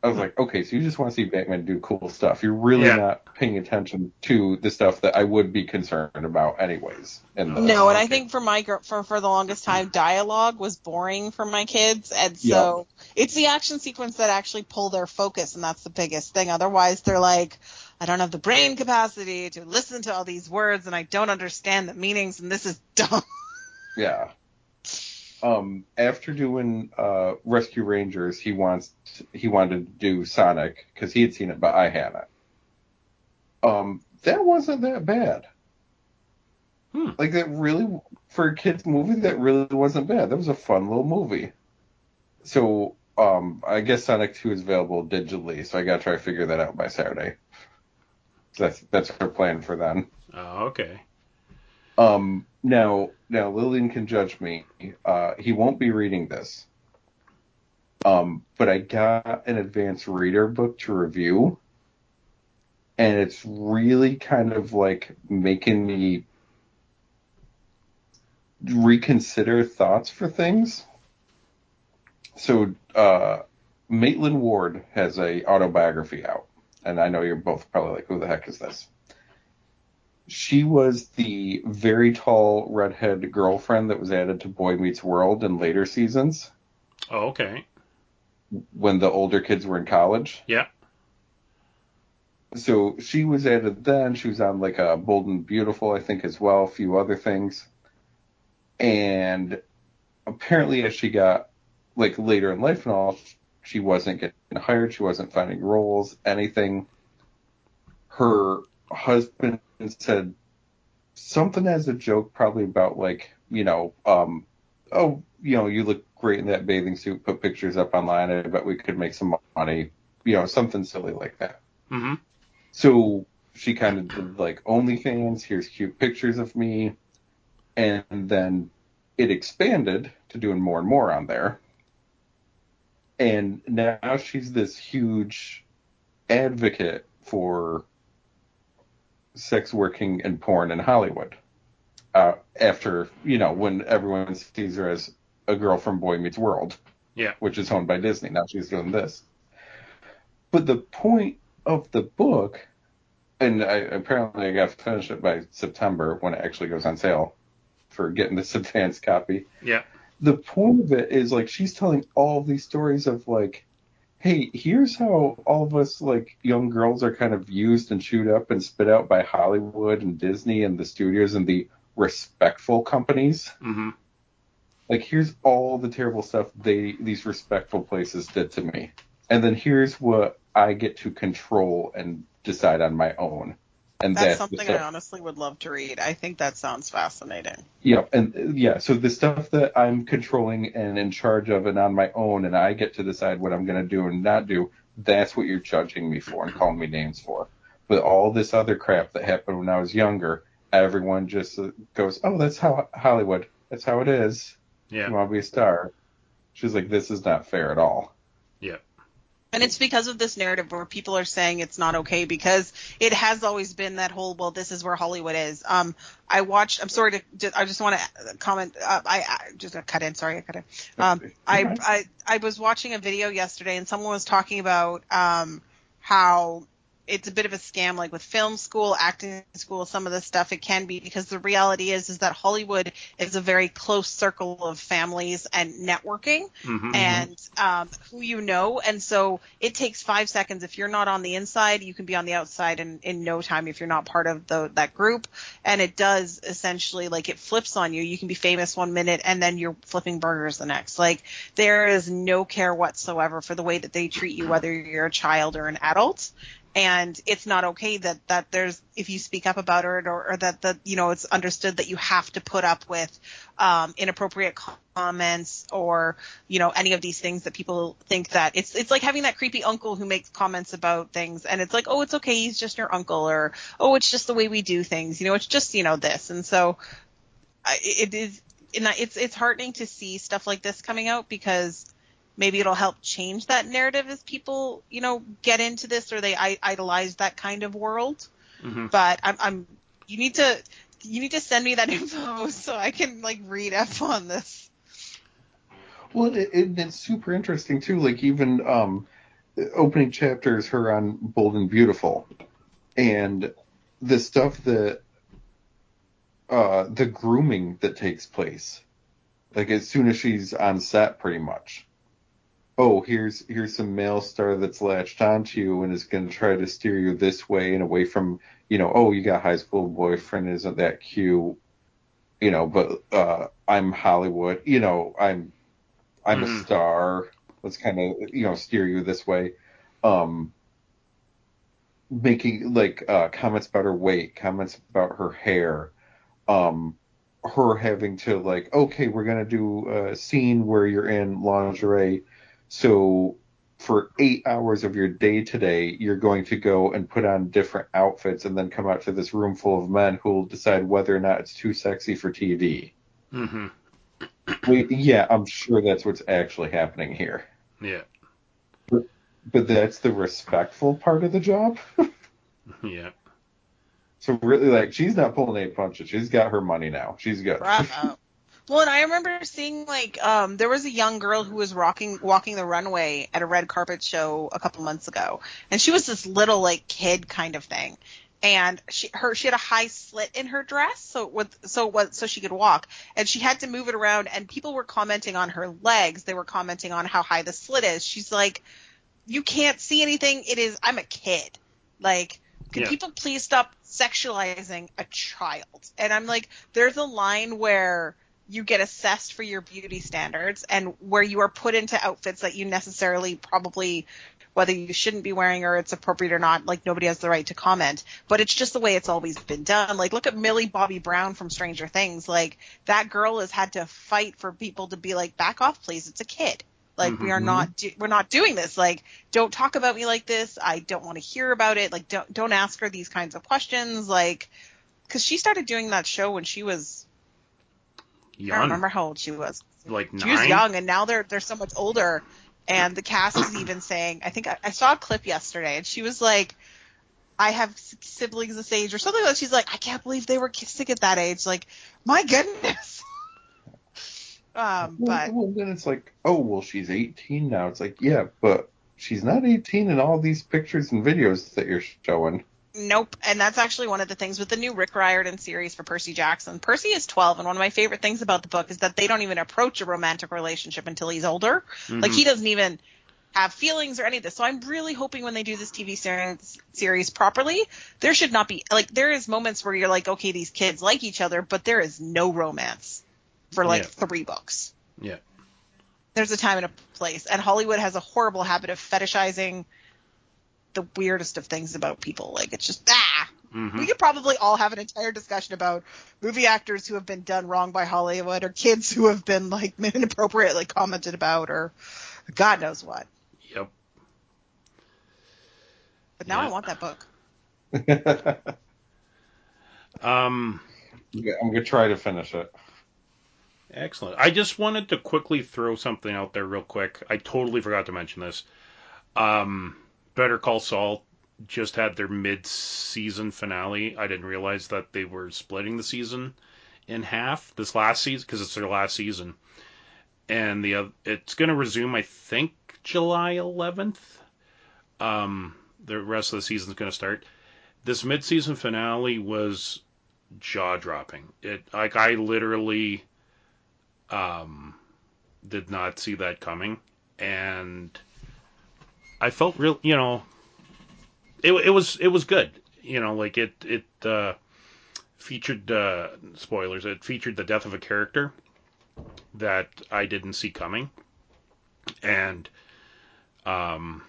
I was hmm. like, okay, so you just want to see Batman do cool stuff. You're really Yeah. not paying attention to the stuff that I would be concerned about, anyways. In the, No, and I think for my gir- for for the longest time, dialogue was boring for my kids, and so it's the action sequence that actually pull their focus, and that's the biggest thing. Otherwise, they're like, I don't have the brain capacity to listen to all these words, and I don't understand the meanings, and this is dumb. Yeah. Um, after doing uh, Rescue Rangers, he wants he wanted to do Sonic because he had seen it, but I hadn't. Um, that wasn't that bad. Hmm. Like that really for a kids movie, that really wasn't bad. That was a fun little movie. So um, I guess Sonic Two is available digitally, so I gotta try to figure that out by Saturday. That's that's our plan for then. Oh, okay. Um, now, now Lillian can judge me. Uh, he won't be reading this. Um, but I got an advanced reader book to review, and it's really kind of like making me reconsider thoughts for things. So, uh, Maitland Ward has a autobiography out, and I know you're both probably like, "Who the heck is this?" She was the very tall redhead girlfriend that was added to Boy Meets World in later seasons Oh, okay. when the older kids were in college. Yeah. So she was added then. She was on like a Bold and Beautiful, I think, as well, a few other things. And apparently, as she got like later in life and all, she wasn't getting hired. She wasn't finding roles, anything. Her husband said something as a joke, probably about like, you know, um, oh, you know, you look great in that bathing suit. Put pictures up online. I bet we could make some money. You know, something silly like that. Mm-hmm. So she kind of did like OnlyFans. Here's cute pictures of me, and then it expanded to doing more and more on there. And now she's this huge advocate for sex working and porn in Hollywood. Uh, after you know when everyone sees her as a girl from Boy Meets World, Yeah. which is owned by Disney. Now she's doing this. But the point of the book, and I, apparently I got to finish it by September when it actually goes on sale for getting this advanced copy. Yeah. The point of it is like she's telling all these stories of like, hey, here's how all of us like young girls are kind of used and chewed up and spit out by Hollywood and Disney and the studios and the respectful companies. Mm-hmm. like here's all the terrible stuff they these respectful places did to me. And then here's what i get to control and decide on my own and That's that's, something the I honestly would love to read. I think that sounds fascinating. yeah and yeah so the stuff that i'm controlling and in charge of and on my own and i get to decide what i'm going to do and not do that's what you're judging me for and calling me names for but all this other crap that happened when i was younger everyone just uh, goes oh that's how hollywood that's how it is Yeah. you want to be a star. She's like, this is not fair at all. Yeah. And it's because of this narrative where people are saying it's not okay because it has always been that whole well this is where Hollywood is. Um, I watched. I'm sorry to. just- I just want to comment. Uh, I, I just cut in. Sorry, I cut in. Um, I, I I was watching a video yesterday and someone was talking about um how it's a bit of a scam like with film school, acting school, some of the stuff it can be because the reality is is that Hollywood is a very close circle of families and networking Mm-hmm. and um, who you know. And so it takes five seconds. If you're not on the inside, you can be on the outside in, in no time if you're not part of the, that group. And it does essentially like it flips on you. You can be famous one minute and then you're flipping burgers the next. Like there is no care whatsoever for the way that they treat you, whether you're a child or an adult. And it's not okay that, that there's, if you speak up about it or, or that, that, you know, it's understood that you have to put up with, um, inappropriate comments or, you know, any of these things that people think that it's, it's like having that creepy uncle who makes comments about things and it's like, oh, it's okay. He's just your uncle or, oh, it's just the way we do things. You know, it's just, you know, this. And so it is, it's, it's heartening to see stuff like this coming out because maybe it'll help change that narrative as people, you know, get into this or they idolize that kind of world. Mhm. But I'm, I'm, you need to, you need to send me that info so I can like read up on this. Well, it, it, it's super interesting too. Like even um, the opening chapters, her on Bold and Beautiful, and the stuff that uh, the grooming that takes place. Like as soon as she's on set, pretty much. Oh, here's here's some male star that's latched onto you and is going to try to steer you this way and away from you know. Oh, you got a high school boyfriend, isn't that cute? You know, but uh, I'm Hollywood. You know, I'm I'm a Mhm. star. Let's kind of you know steer you this way. Um, making like uh, comments about her weight, comments about her hair, um, her having to like, okay, we're gonna do a scene where you're in lingerie, so for eight hours of your day today, you're going to go and put on different outfits and then come out to this room full of men who will decide whether or not it's too sexy for TV. Mm-hmm. Wait, yeah, I'm sure that's what's actually happening here. Yeah. But that's the respectful part of the job. Yeah. So really, like, she's not pulling any punches. She's got her money now. She's good. Bravo. Well, and I remember seeing like um there was a young girl who was rocking walking the runway at a red carpet show a couple months ago, and she was this little like kid kind of thing, and she her she had a high slit in her dress, so with so what so she could walk, and she had to move it around, and people were commenting on her legs. They were commenting on how high the slit is. She's like, you can't see anything. It is. I'm a kid. Like, can Yeah. people please stop sexualizing a child? And I'm like, there's a line where you get assessed for your beauty standards and where you are put into outfits that you necessarily probably whether you shouldn't be wearing or it's appropriate or not. Like nobody has the right to comment, but it's just the way it's always been done. Like look at Millie Bobby Brown from Stranger Things. Like that girl has had to fight for people to be like, back off, please. It's a kid. Like mm-hmm. we are mm-hmm. not do- we're not doing this. Like don't talk about me like this. I don't want to hear about it. Like don't don't ask her these kinds of questions. Like because she started doing that show when she was. Young. I don't remember how old she was. Like nine. She was young, and now they're they're so much older. And the cast is even saying, I think I, I saw a clip yesterday, and she was like, I have siblings this age or something like that. She's like, I can't believe they were kissing at that age. Like, my goodness. um, but well, then it's like, oh, well, she's 18 now. It's like, yeah, but she's not 18 in all these pictures and videos that you're showing. Nope. And that's actually one of the things with the new Rick Riordan series for Percy Jackson. Percy is 12, and one of my favorite things about the book is that they don't even approach a romantic relationship until he's older. Mm-hmm. Like, he doesn't even have feelings or any of this. So I'm really hoping when they do this TV series, series properly, there should not be, like, there is moments where you're like, okay, these kids like each other, but there is no romance for, like, yeah. three books. Yeah. There's a time and a place. And Hollywood has a horrible habit of fetishizing – the weirdest of things about people. Like it's just ah. Mm-hmm. We could probably all have an entire discussion about movie actors who have been done wrong by Hollywood, or kids who have been like inappropriately commented about, or God knows what. Yep. But now yeah. I want that book. um, I'm gonna try to finish it. Excellent. I just wanted to quickly throw something out there real quick. I totally forgot to mention this. Um, Better Call Saul just had their mid-season finale. I didn't realize that they were splitting the season in half this last season because it's their last season, and the uh, it's going to resume I think July 11th. Um, the rest of the season is going to start. This mid-season finale was jaw-dropping. It like I literally um did not see that coming, and I felt real, you know, it, it was it was good. You know, like it it uh, featured uh, spoilers. It featured the death of a character that I didn't see coming, and um,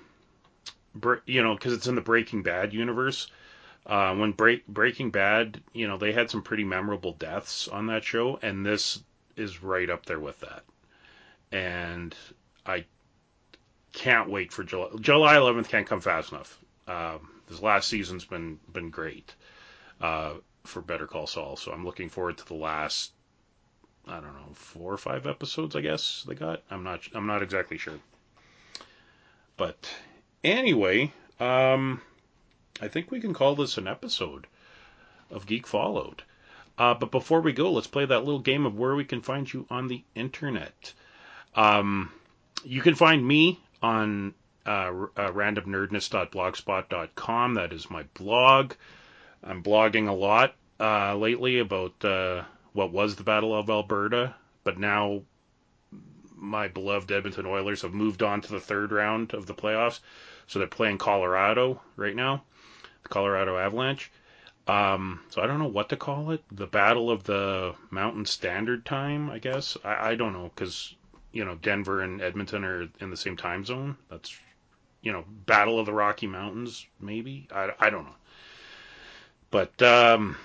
you know, because it's in the Breaking Bad universe. Uh, when Break, Breaking Bad, you know, they had some pretty memorable deaths on that show, and this is right up there with that. And I can't wait for July. July 11th can't come fast enough. Um, this last season's been been great uh, for Better Call Saul, so I'm looking forward to the last. I don't know, four or five episodes. I guess they got. I'm not. I'm not exactly sure. But anyway, um, I think we can call this an episode of Geek Fallout. Uh, but before we go, let's play that little game of where we can find you on the internet. Um, you can find me on uh, uh, randomnerdness.blogspot.com. That is my blog. I'm blogging a lot uh, lately about uh, what was the Battle of Alberta, but now my beloved Edmonton Oilers have moved on to the third round of the playoffs. So they're playing Colorado right now, the Colorado Avalanche. Um, so I don't know what to call it. The Battle of the Mountain Standard Time, I guess. I, I don't know because you know Denver and Edmonton are in the same time zone. That's you know Battle of the Rocky Mountains, maybe. I, I don't know. But um,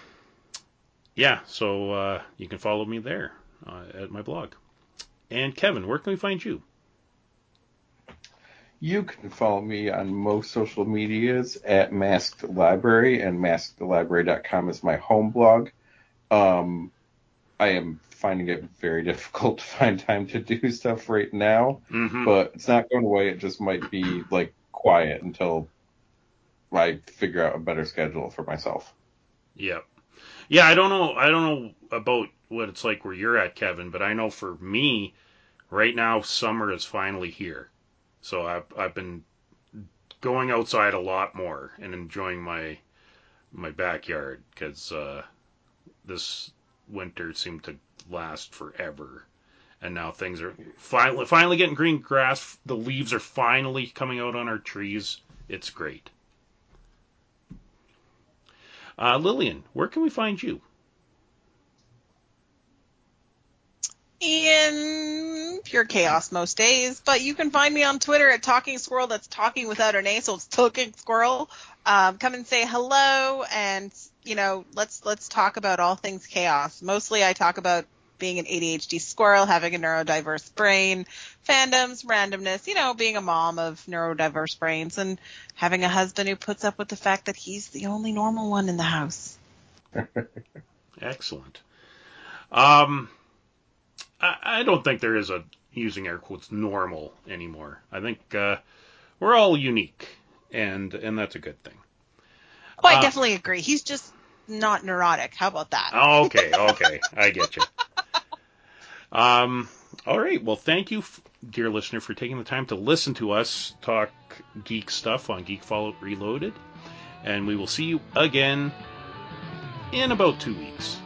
yeah, so uh, you can follow me there uh, at my blog. And Kevin, where can we find you? You can follow me on most social medias at Masked Library, and maskedlibrary.com is my home blog. Um, I am finding it very difficult to find time to do stuff right now. Mm-hmm. But it's not going away. It just might be like quiet until I figure out a better schedule for myself. Yep. Yeah, I don't know. I don't know about what it's like where you're at, Kevin, but I know for me, right now, summer is finally here. So I've I've been going outside a lot more and enjoying my my backyard because uh, this winter seemed to last forever. And now things are finally finally getting green grass. The leaves are finally coming out on our trees. It's great. Uh, Lillian, where can we find you? In pure chaos most days. But you can find me on Twitter at Talking Squirrel. That's talking without an A, so it's Talking Squirrel. Um, come and say hello, and you know, let's let's talk about all things chaos. Mostly, I talk about being an ADHD squirrel, having a neurodiverse brain, fandoms, randomness, you know, being a mom of neurodiverse brains, and having a husband who puts up with the fact that he's the only normal one in the house. Excellent. Um, I, I don't think there is a using air quotes normal anymore. I think uh, we're all unique, and and that's a good thing. Oh, I Uh, definitely agree. He's just not neurotic. How about that? Okay, okay, I get you. Um, all right. Well, thank you, dear listener, for taking the time to listen to us talk geek stuff on Geek Fallout Reloaded, and we will see you again in about two weeks.